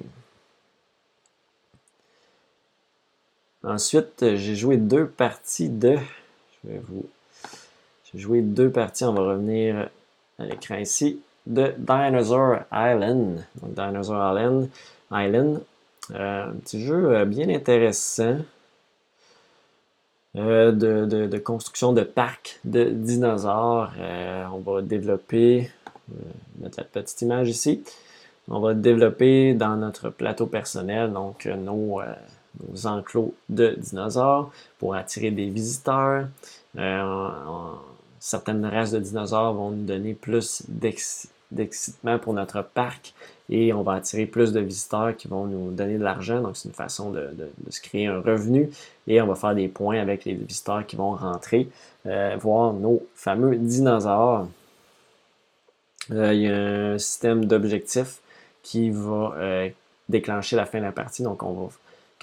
Ensuite, j'ai joué deux parties de. Je vais vous. J'ai joué deux parties, on va revenir à l'écran ici, de Dinosaur Island. Donc, Dinosaur Island. Island. Euh, un petit jeu euh, bien intéressant. Euh, de, construction de parcs de dinosaures. On va développer, mettre la petite image ici, on va développer dans notre plateau personnel donc nos, enclos de dinosaures pour attirer des visiteurs. certaines races de dinosaures vont nous donner plus d'excitement pour notre parc et on va attirer plus de visiteurs qui vont nous donner de l'argent. Donc, c'est une façon de, se créer un revenu et on va faire des points avec les visiteurs qui vont rentrer, euh, voir nos fameux dinosaures. Euh, il y a un système d'objectifs qui va euh, déclencher la fin de la partie. Donc, quand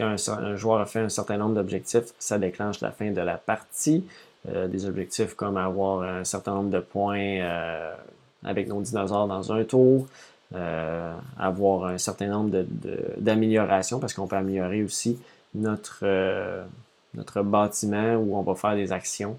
un, joueur a fait un certain nombre d'objectifs, ça déclenche la fin de la partie. des objectifs comme avoir un certain nombre de points avec nos dinosaures dans un tour, euh, avoir un certain nombre d'améliorations parce qu'on peut améliorer aussi notre, euh, notre bâtiment où on va faire des actions.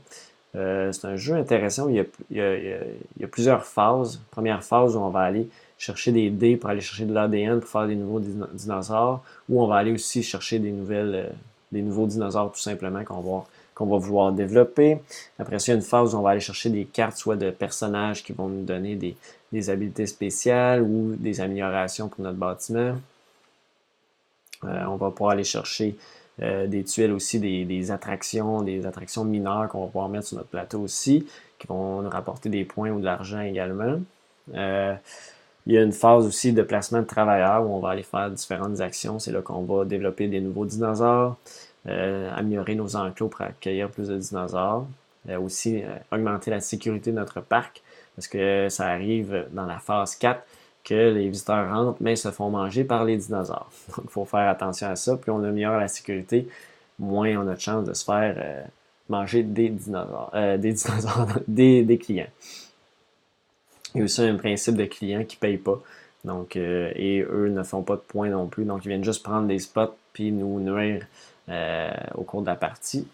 Euh, c'est un jeu intéressant où il y, a, plusieurs phases. Première phase où on va aller chercher des dés pour aller chercher de l'ADN pour faire des nouveaux dinosaures, ou on va aller aussi chercher des nouvelles, des nouveaux dinosaures tout simplement qu'on va qu'on va vouloir développer. Après ça, il y a une phase où on va aller chercher des cartes, soit de personnages qui vont nous donner des, des habiletés spéciales ou des améliorations pour notre bâtiment. Euh, on va pouvoir aller chercher euh, des tuiles aussi, des, attractions, des attractions mineures qu'on va pouvoir mettre sur notre plateau aussi, qui vont nous rapporter des points ou de l'argent également. Euh, il y a une phase aussi de placement de travailleurs où on va aller faire différentes actions. C'est là qu'on va développer des nouveaux dinosaures, améliorer nos enclos pour accueillir plus de dinosaures, aussi augmenter la sécurité de notre parc parce que ça arrive dans la phase 4 que les visiteurs rentrent, mais se font manger par les dinosaures. Donc, il faut faire attention à ça. Plus on améliore la sécurité, moins on a de chances de se faire euh, manger des dinosaures, euh, des clients. Il y a aussi un principe de clients qui ne payent pas. Donc, euh, et eux ne font pas de points non plus. Donc, ils viennent juste prendre des spots puis nous nuire au cours de la partie.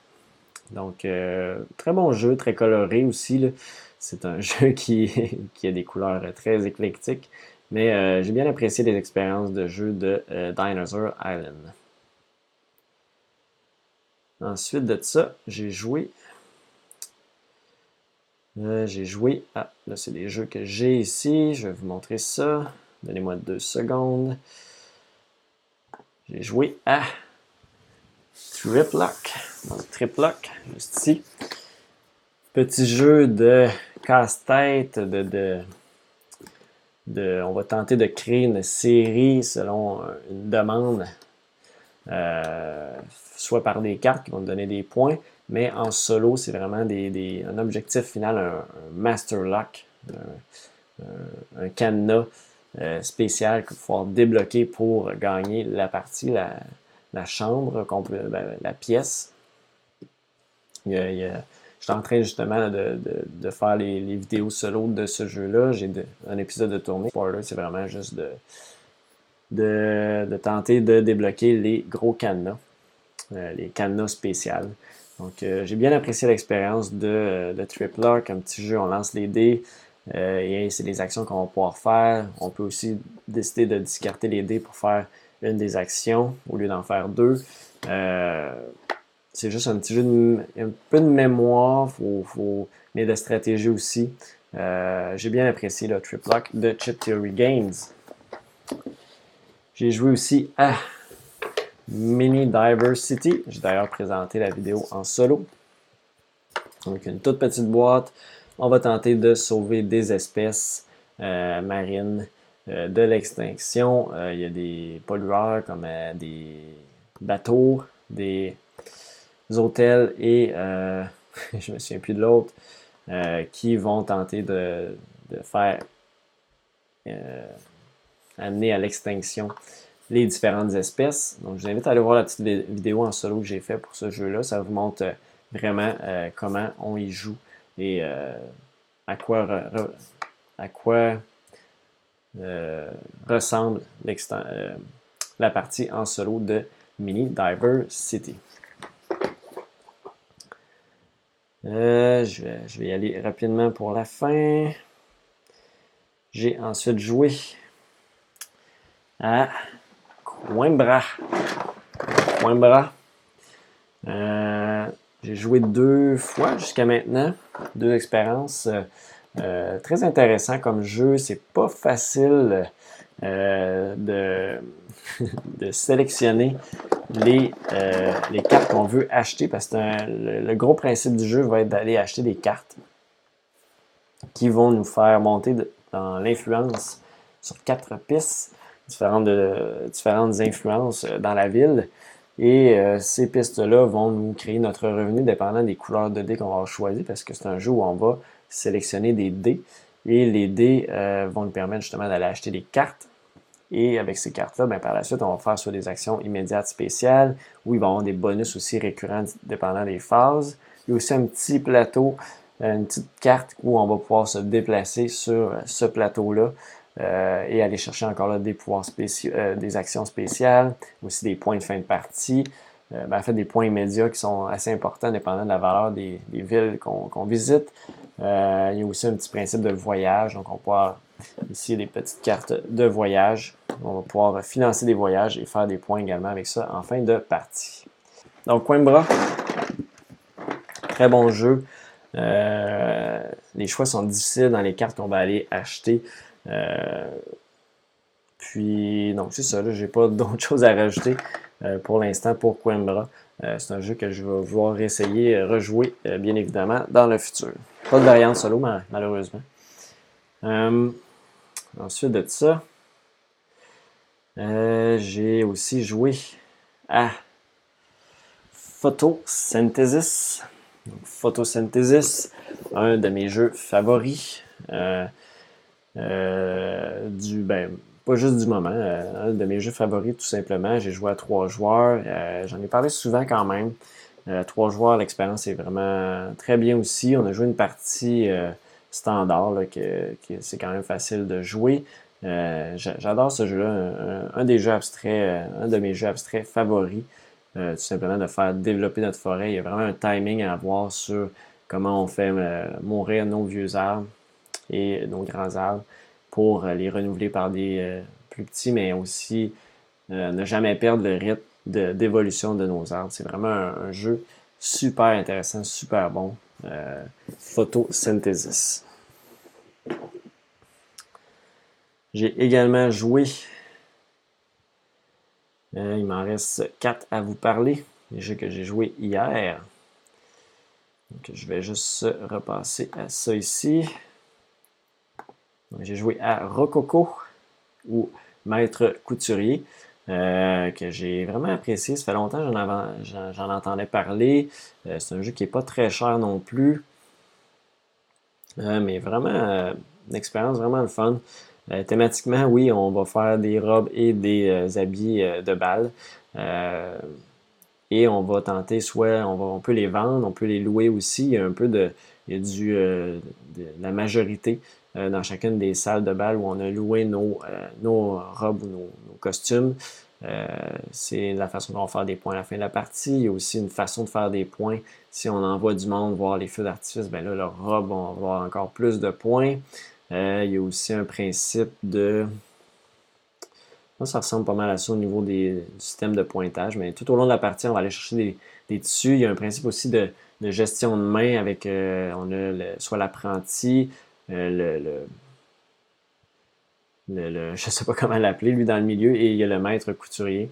Donc, très bon jeu, très coloré aussi. C'est un jeu qui, a des couleurs très éclectiques, mais euh, j'ai bien apprécié les expériences de jeu de euh, Dinosaur Island. Ensuite de ça, j'ai joué. Euh, j'ai joué à. Là, c'est les jeux que j'ai ici. Je vais vous montrer ça. Donnez-moi deux secondes. J'ai joué à Triplock. Triplock, juste ici. Petit jeu de casse-tête, de, de, on va tenter de créer une série selon une demande, euh, soit par des cartes qui vont donner des points, mais en solo, c'est vraiment un objectif final, un, master lock, un, cadenas spéciales qu'il faut débloquer pour gagner la partie, chambre, ben, la pièce. Je suis en train justement de, faire les, vidéos solo de ce jeu-là. J'ai un épisode de tournée. c'est vraiment juste de, tenter de débloquer les gros cadenas, euh, les cadenas spéciales. Donc, euh, j'ai bien apprécié l'expérience de, Tripler. Comme petit jeu, on lance les dés. Euh, et c'est les actions qu'on va pouvoir faire. On peut aussi décider de discarter les dés pour faire une des actions au lieu d'en faire deux. c'est juste un petit jeu de, un peu de mémoire, faut, faut, mais de stratégie aussi. j'ai bien apprécié le Triplock de Chip Theory Games. J'ai joué aussi à Mini Diversity. J'ai d'ailleurs présenté la vidéo en solo. Donc, une toute petite boîte. On va tenter de sauver des espèces euh, marines euh, de l'extinction. Euh, il y a des pollueurs comme des bateaux, des hôtels et je me souviens plus de l'autre qui vont tenter de, faire amener à l'extinction les différentes espèces. Donc, je vous invite à aller voir la petite vidéo en solo que j'ai fait pour ce jeu-là. Ça vous montre euh, vraiment euh, comment on y joue et euh, à quoi, à quoi ressemble la partie en solo de Mini Diver City. je, vais, je vais y aller rapidement pour la fin. J'ai ensuite joué à Coimbra. Coimbra. Euh, j'ai joué deux fois jusqu'à maintenant, deux expériences. Euh, euh, très intéressant comme jeu. C'est pas facile de, de sélectionner les, les cartes qu'on veut acheter parce que le, gros principe du jeu va être d'aller acheter des cartes qui vont nous faire monter dans l'influence sur quatre pistes différentes, différentes influences euh, dans la ville. Et euh, ces pistes-là vont nous créer notre revenu dépendant des couleurs de dés qu'on va choisir parce que c'est un jeu où on va sélectionner des dés. Et les dés euh, vont nous permettre justement d'aller acheter des cartes. Et avec ces cartes-là, ben, par la suite, on va faire soit des actions immédiates spéciales ou il va y avoir des bonus aussi récurrents dépendant des phases. Il y a aussi un petit plateau, une petite carte où on va pouvoir se déplacer sur ce plateau-là euh, et aller chercher encore là, des pouvoirs spéciaux, euh, des actions spéciales, aussi des points de fin de partie. Euh, ben, en fait, des points immédiats qui sont assez importants dépendant de la valeur des, villes qu'on visite. Il y a aussi un petit principe de voyage, donc on va pouvoir ici des petites cartes de voyage. On va pouvoir financer des voyages et faire des points également avec ça en fin de partie. Donc Coimbra, très bon jeu. les choix sont difficiles dans les cartes qu'on va aller acheter. Euh, puis, donc, c'est ça, là, j'ai pas d'autre chose à rajouter euh, pour l'instant pour Coimbra. Euh, c'est un jeu que je vais vouloir essayer, rejouer, bien évidemment, dans le futur. Pas de variante solo, malheureusement. ensuite de ça, j'ai aussi joué à Photosynthesis. Photosynthesis, un de mes jeux favoris. Euh, du, ben, pas juste du moment, euh, un de mes jeux favoris tout simplement. J'ai joué à trois joueurs. Euh, j'en ai parlé souvent quand même. Trois joueurs, l'expérience est vraiment très bien aussi. On a joué une partie standard, que, c'est quand même facile de jouer. J'adore ce jeu-là, un, des jeux abstraits, un de mes jeux abstraits favoris. tout simplement de faire développer notre forêt. Il y a vraiment un timing à avoir sur comment on fait mourir nos vieux arbres et nos grands arbres pour euh, les renouveler par des euh, plus petits, mais aussi euh, ne jamais perdre le rythme d'évolution de, nos arbres. C'est vraiment un, jeu super intéressant, super bon. photosynthesis. J'ai également joué. il m'en reste quatre à vous parler. Les jeux que j'ai joués hier. Donc, je vais juste repasser à ça ici. J'ai joué à Rococo ou Maître Couturier. Euh, que j'ai vraiment apprécié. Ça fait longtemps que j'en entendais parler. Euh, c'est un jeu qui n'est pas très cher non plus. Euh, mais vraiment, une expérience vraiment le fun. thématiquement, oui, on va faire des robes et des habits de bal. et on va tenter soit on, va, peut les vendre, on peut les louer aussi. Il y a un peu de, il y a du, de, la majorité dans chacune des salles de bal où on a loué nos, nos robes ou nos, costumes. Euh, c'est la façon dont on va faire des points à la fin de la partie. Il y a aussi une façon de faire des points. Si on envoie du monde voir les feux d'artifice, ben là, leur robe va avoir encore plus de points. Euh, il y a aussi un principe de. ça ressemble pas mal à ça au niveau des, du système de pointage, mais tout au long de la partie, on va aller chercher des, tissus. Il y a un principe aussi de, gestion de main avec euh, on a soit l'apprenti, le le, je ne sais pas comment l'appeler, lui dans le milieu, et il y a le maître couturier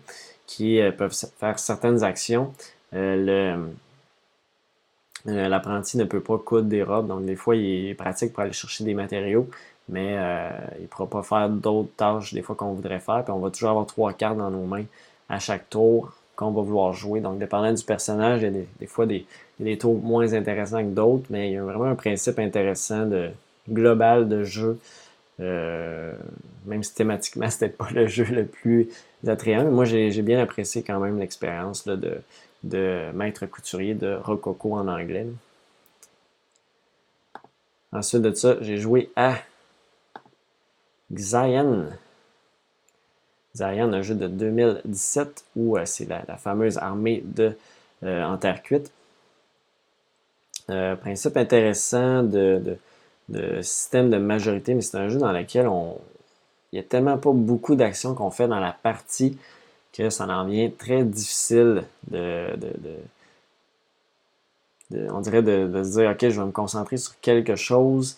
qui euh, peuvent faire certaines actions. Euh, euh, l'apprenti ne peut pas coudre des robes, donc des fois il est pratique pour aller chercher des matériaux, mais il ne pourra pas faire d'autres tâches des fois qu'on voudrait faire. Puis on va toujours avoir trois cartes dans nos mains à chaque tour qu'on va vouloir jouer. Donc, dépendant du personnage, il y a des, fois des, des, tours moins intéressants que d'autres, mais il y a vraiment un principe intéressant de global de jeu euh, même si thématiquement, c'était pas le jeu le plus attrayant. Moi, j'ai bien apprécié quand même l'expérience de, maître couturier de Rococo en anglais. Ensuite de ça, j'ai joué à Xian. Xian, un jeu de 2017 où euh, c'est la, fameuse armée de, euh, en terre cuite. principe intéressant de système de majorité, mais c'est un jeu dans lequel on. Il n'y a tellement pas beaucoup d'actions qu'on fait dans la partie que ça en devient très difficile de, on dirait de, se dire ok je vais me concentrer sur quelque chose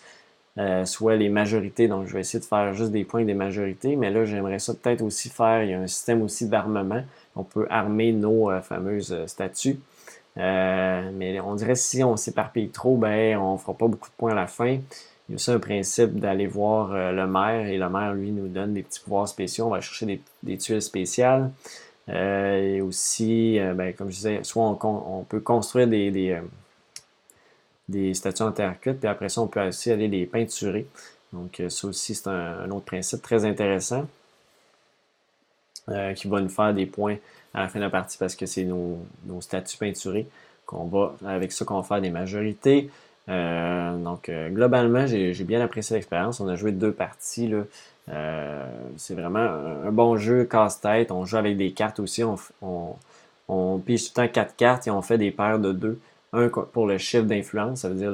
euh, soit les majorités donc je vais essayer de faire juste des points des majorités mais là j'aimerais ça peut-être aussi faire il y a un système aussi d'armement on peut armer nos euh, fameuses euh, statues euh, mais on dirait si on s'éparpille trop, ben on fera pas beaucoup de points à la fin. Il y a aussi un principe d'aller voir euh, le maire et le maire, lui, nous donne des petits pouvoirs spéciaux. On va chercher des, tuiles spéciales. Euh, et aussi, ben, comme je disais, soit on, peut construire des, statues en terre cuite, puis après ça, on peut aussi aller les peinturer. Donc, ça aussi, c'est un, autre principe très intéressant qui va nous faire des points à la fin de la partie parce que c'est nos, statuts peinturés qu'on va, avec ça qu'on va faire des majorités. Euh, donc, euh, globalement, j'ai bien apprécié l'expérience. On a joué deux parties. Euh, c'est vraiment un, bon jeu casse-tête. On joue avec des cartes aussi. On, on, pige tout le temps quatre cartes et on fait des paires de deux. Un pour le chiffre d'influence, ça veut dire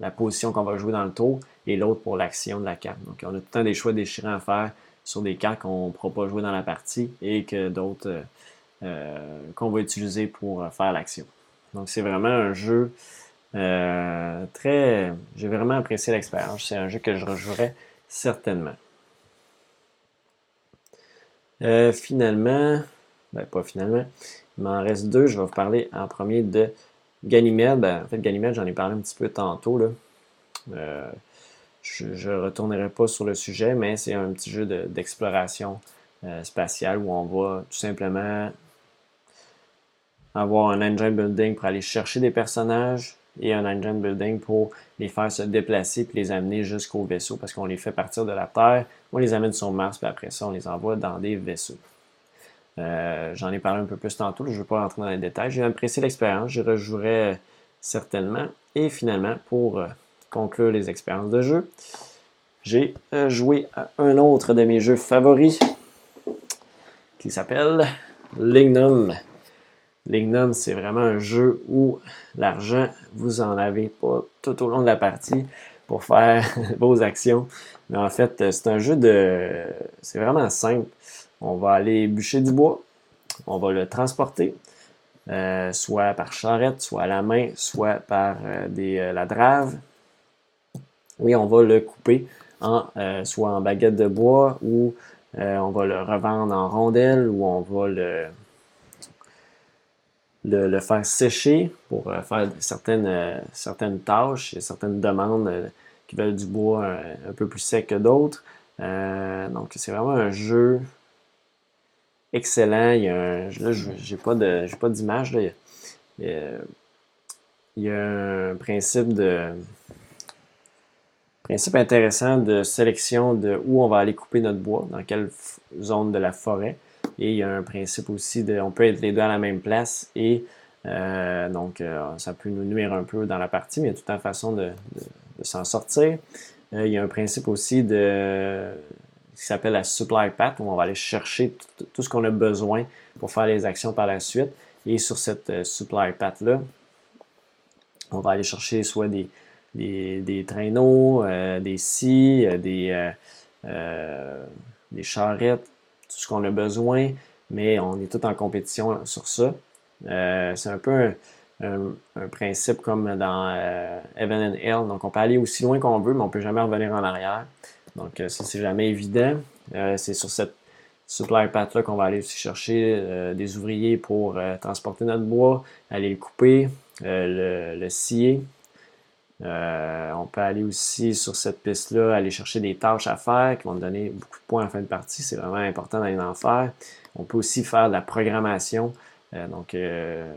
la position qu'on va jouer dans le tour, et l'autre pour l'action de la carte. Donc, on a tout le temps des choix déchirants à faire sur des cartes qu'on ne pourra pas jouer dans la partie et que d'autres qu'on va utiliser pour euh, faire l'action. Donc c'est vraiment un jeu euh, très... J'ai vraiment apprécié l'expérience. C'est un jeu que je rejouerai certainement. finalement, ben pas finalement, il m'en reste deux. Je vais vous parler en premier de Ganymede. Ben, en fait, Ganymede, j'en ai parlé un petit peu tantôt. Là. je ne retournerai pas sur le sujet, mais c'est un petit jeu d'exploration spatiale où on va tout simplement avoir un engine building pour aller chercher des personnages et un engine building pour les faire se déplacer puis les amener jusqu'au vaisseau parce qu'on les fait partir de la Terre, on les amène sur Mars puis après ça on les envoie dans des vaisseaux. Euh, j'en ai parlé un peu plus tantôt, je ne vais pas rentrer dans les détails. J'ai apprécié l'expérience, je rejouerai certainement. Et finalement, pour euh, conclure les expériences de jeu, j'ai euh, joué à un autre de mes jeux favoris qui s'appelle Lignum. Lignum, c'est vraiment un jeu où l'argent, vous en avez pas tout au long de la partie pour faire vos actions. Mais en fait, c'est un jeu de... C'est vraiment simple. On va aller bûcher du bois, on va le transporter, euh, soit par charrette, soit à la main, soit par euh, des, euh, la drave. Oui, on va le couper en soit en baguette de bois ou on va le revendre en rondelles ou on va le le, faire sécher pour euh, faire certaines, euh, certaines tâches et certaines demandes euh, qui veulent du bois un, peu plus sec que d'autres. donc, c'est vraiment un jeu excellent. Il y a un, là, j'ai pas pas d'image. Il, y a un principe de, Principe intéressant de sélection de où on va aller couper notre bois, dans quelle zone de la forêt. Et il y a un principe aussi de, on peut être les deux à la même place et euh, donc ça peut nous nuire un peu dans la partie, mais il y a toute une façon de, s'en sortir. il y a un principe aussi de qui s'appelle la supply path, où on va aller chercher tout, ce qu'on a besoin pour faire les actions par la suite. Et sur cette supply path-là, on va aller chercher soit des, des, traîneaux, euh, des scies, euh, des, euh, des charrettes, tout ce qu'on a besoin, mais on est tout en compétition sur ça. c'est un peu un, principe comme dans Evan and Hell. Donc, on peut aller aussi loin qu'on veut, mais on ne peut jamais revenir en arrière. Donc, ça, c'est jamais évident. c'est sur cette supply path-là qu'on va aller aussi chercher des ouvriers pour transporter notre bois, aller le couper, le, scier, euh, on peut aller aussi sur cette piste-là, aller chercher des tâches à faire qui vont donner beaucoup de points en fin de partie. C'est vraiment important d'aller en faire. On peut aussi faire de la programmation. Euh, donc, euh,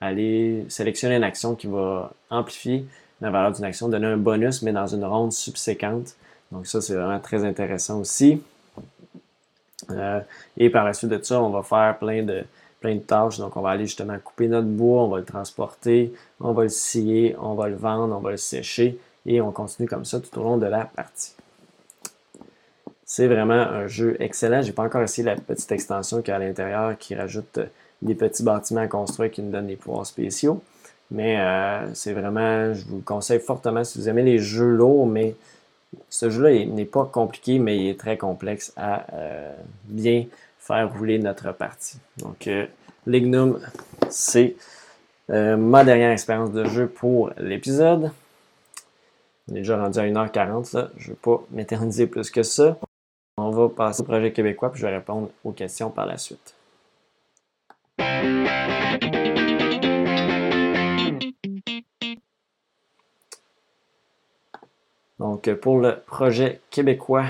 aller sélectionner une action qui va amplifier la valeur d'une action, donner un bonus, mais dans une ronde subséquente. Donc, ça, c'est vraiment très intéressant aussi. et par la suite de ça, on va faire plein de, plein de tâches. Donc, on va aller justement couper notre bois, on va le transporter, on va le scier, on va le vendre, on va le sécher et on continue comme ça tout au long de la partie. C'est vraiment un jeu excellent. J'ai pas encore essayé la petite extension qui est à l'intérieur qui rajoute des petits bâtiments à construire qui nous donnent des pouvoirs spéciaux. Mais euh, c'est vraiment, je vous le conseille fortement si vous aimez les jeux lourds, mais ce jeu-là n'est pas compliqué, mais il est très complexe à euh, bien faire rouler notre partie. Donc, euh, Lignum, c'est euh, ma dernière expérience de jeu pour l'épisode. On est déjà rendu à 1h40, là. je ne vais pas m'éterniser plus que ça. On va passer au projet québécois, puis je vais répondre aux questions par la suite. Donc, pour le projet québécois,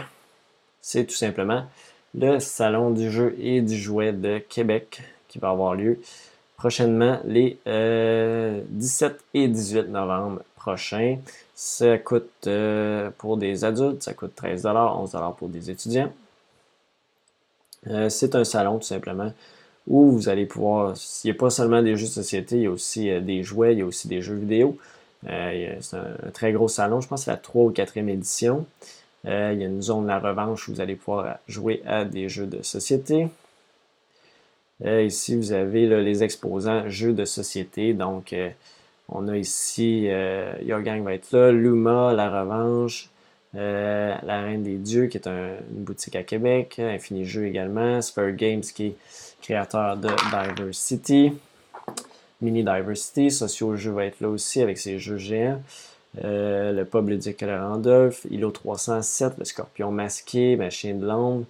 c'est tout simplement le Salon du jeu et du jouet de Québec qui va avoir lieu prochainement les 17 euh, et 18 novembre prochains. Ça coûte euh, pour des adultes, ça coûte 13 11 pour des étudiants. Euh, c'est un salon tout simplement où vous allez pouvoir, il n'y a pas seulement des jeux de société, il y a aussi des jouets, il y a aussi des jeux vidéo. c'est un, très gros salon, je pense que c'est la 3 ou 4e édition. Euh, il y a une zone la revanche où vous allez pouvoir jouer à des jeux de société. Euh, ici, vous avez les exposants jeux de société. Donc, euh, on a ici, Your Gang va être là, Luma, La Revanche, La Reine des Dieux, qui est une boutique à Québec, Infini Jeux également, Spur Games, qui est créateur de Diversity, Mini Diversity, Socio Jeux va être là aussi avec ses jeux géants. Euh, le pub Ludique Randolph, ILO 307, le Scorpion Masqué, Machine de l'Ombre,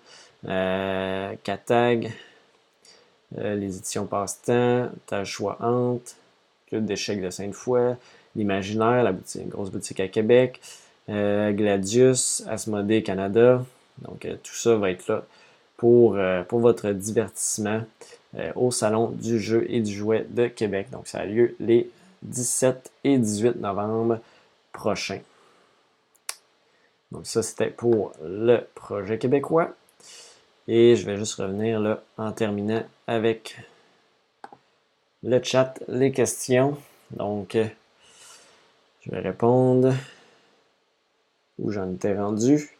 euh, Catag, euh, les éditions Passe-Temps, Tâche Choix Hante, Club d'échecs de Sainte-Foy, l'Imaginaire, la boutique, grosse boutique à Québec, Gladius, Asmodée Canada. Donc tout ça va être là pour, pour votre divertissement au Salon du jeu et du jouet de Québec. Donc ça a lieu les 17 et 18 novembre prochain. Donc ça, c'était pour le projet québécois. Et je vais juste revenir là en terminant avec le chat, les questions. Donc, je vais répondre où j'en étais rendu.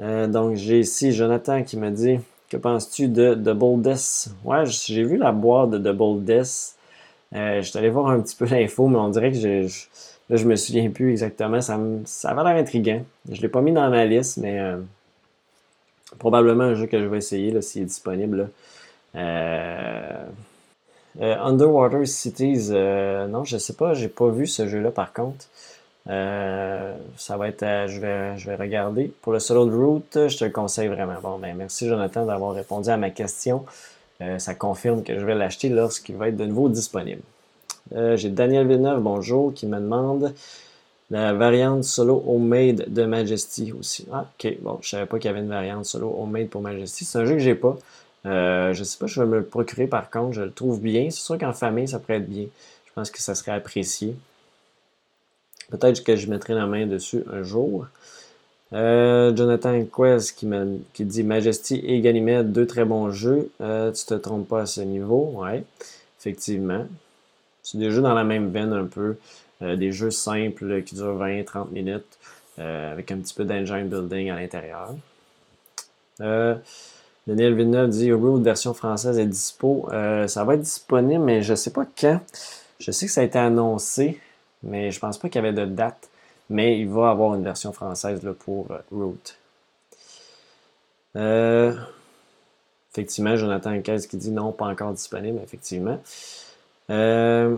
Euh, donc, j'ai ici Jonathan qui me dit Que penses-tu de Double Death Ouais, j'ai vu la boîte de Double Death. Euh, je suis allé voir un petit peu l'info, mais on dirait que Là, je me souviens plus exactement. Ça, avait l'air intriguant. Je ne l'ai pas mis dans ma liste, mais euh, probablement un jeu que je vais essayer s'il est disponible. Euh, euh, Underwater Cities, non, je sais pas, j'ai pas vu ce jeu-là par contre. ça va être, je vais, je vais regarder. Pour le solo de route, je te le conseille vraiment. Bon, ben merci Jonathan d'avoir répondu à ma question. ça confirme que je vais l'acheter lorsqu'il va être de nouveau disponible. Euh, j'ai Daniel Villeneuve, bonjour, qui me demande la variante solo homemade de Majesty aussi. Ah, ok, bon, je savais pas qu'il y avait une variante solo homemade pour Majesty. C'est un jeu que j'ai pas. Euh, je sais pas, je vais me le procurer par contre, je le trouve bien. C'est sûr qu'en famille, ça pourrait être bien. Je pense que ça serait apprécié. Peut-être que je mettrai la main dessus un jour. Euh, Jonathan Quest qui, qui, dit Majesty et Ganymede, deux très bons jeux. Euh, tu te trompes pas à ce niveau. Ouais, effectivement. C'est des jeux dans la même veine un peu. Euh, des jeux simples qui durent 20-30 minutes avec un petit peu d'engine building à l'intérieur. Daniel Villeneuve dit Road version française est dispo. ça va être disponible, mais je ne sais pas quand. Je sais que ça a été annoncé, mais je pense pas qu'il y avait de date mais il va avoir une version française pour euh, Root. Euh, effectivement, Jonathan Caisse qui dit non, pas encore disponible, effectivement. Euh,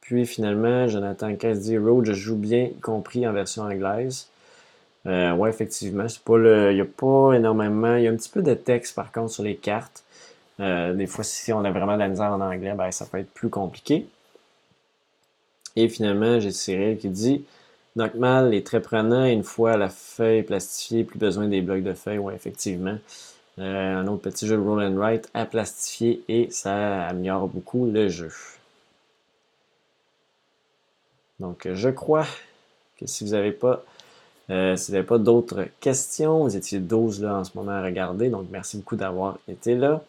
puis finalement, Jonathan Caisse dit Road, je joue bien, y compris en version anglaise. Euh, ouais, effectivement, c'est pas le, il n'y a pas énormément, il y a un petit peu de texte par contre sur les cartes. des fois, si on a vraiment de la misère en anglais, ben, ça peut être plus compliqué. Et finalement, j'ai Cyril qui dit Knockmal est très prenant. Une fois la feuille plastifiée, plus besoin des blocs de feuilles. Oui, effectivement. Euh, un autre petit jeu de roll and write à plastifier et ça améliore beaucoup le jeu. Donc, je crois que si vous n'avez pas, euh, si pas d'autres questions, vous étiez 12 là en ce moment à regarder. Donc, merci beaucoup d'avoir été là.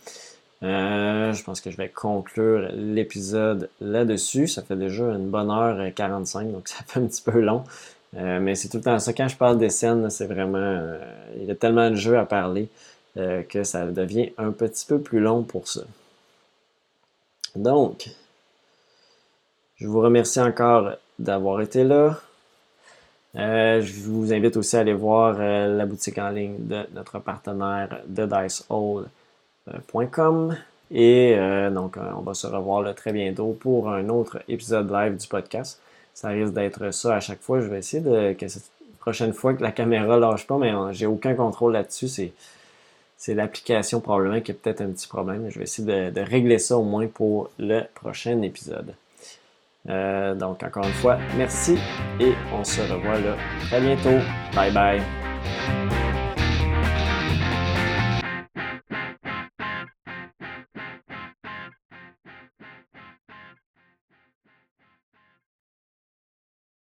Euh, je pense que je vais conclure l'épisode là-dessus. Ça fait déjà une bonne heure 45, donc ça fait un petit peu long. Mais c'est tout le temps ça. Quand je parle des scènes, c'est vraiment. Il y a tellement de jeux à parler que ça devient un petit peu plus long pour ça. Donc, je vous remercie encore d'avoir été là. je vous invite aussi à aller voir la boutique en ligne de notre partenaire de Dice Hall et euh, donc, euh, on va se revoir très bientôt pour un autre épisode live du podcast. Ça risque d'être ça à chaque fois. Je vais essayer de que cette prochaine fois que la caméra lâche pas, mais euh, j'ai aucun contrôle là-dessus. C'est, c'est l'application probablement qui a peut-être un petit problème. Je vais essayer de, régler ça au moins pour le prochain épisode. donc, encore une fois, merci et on se revoit là très bientôt. Bye bye.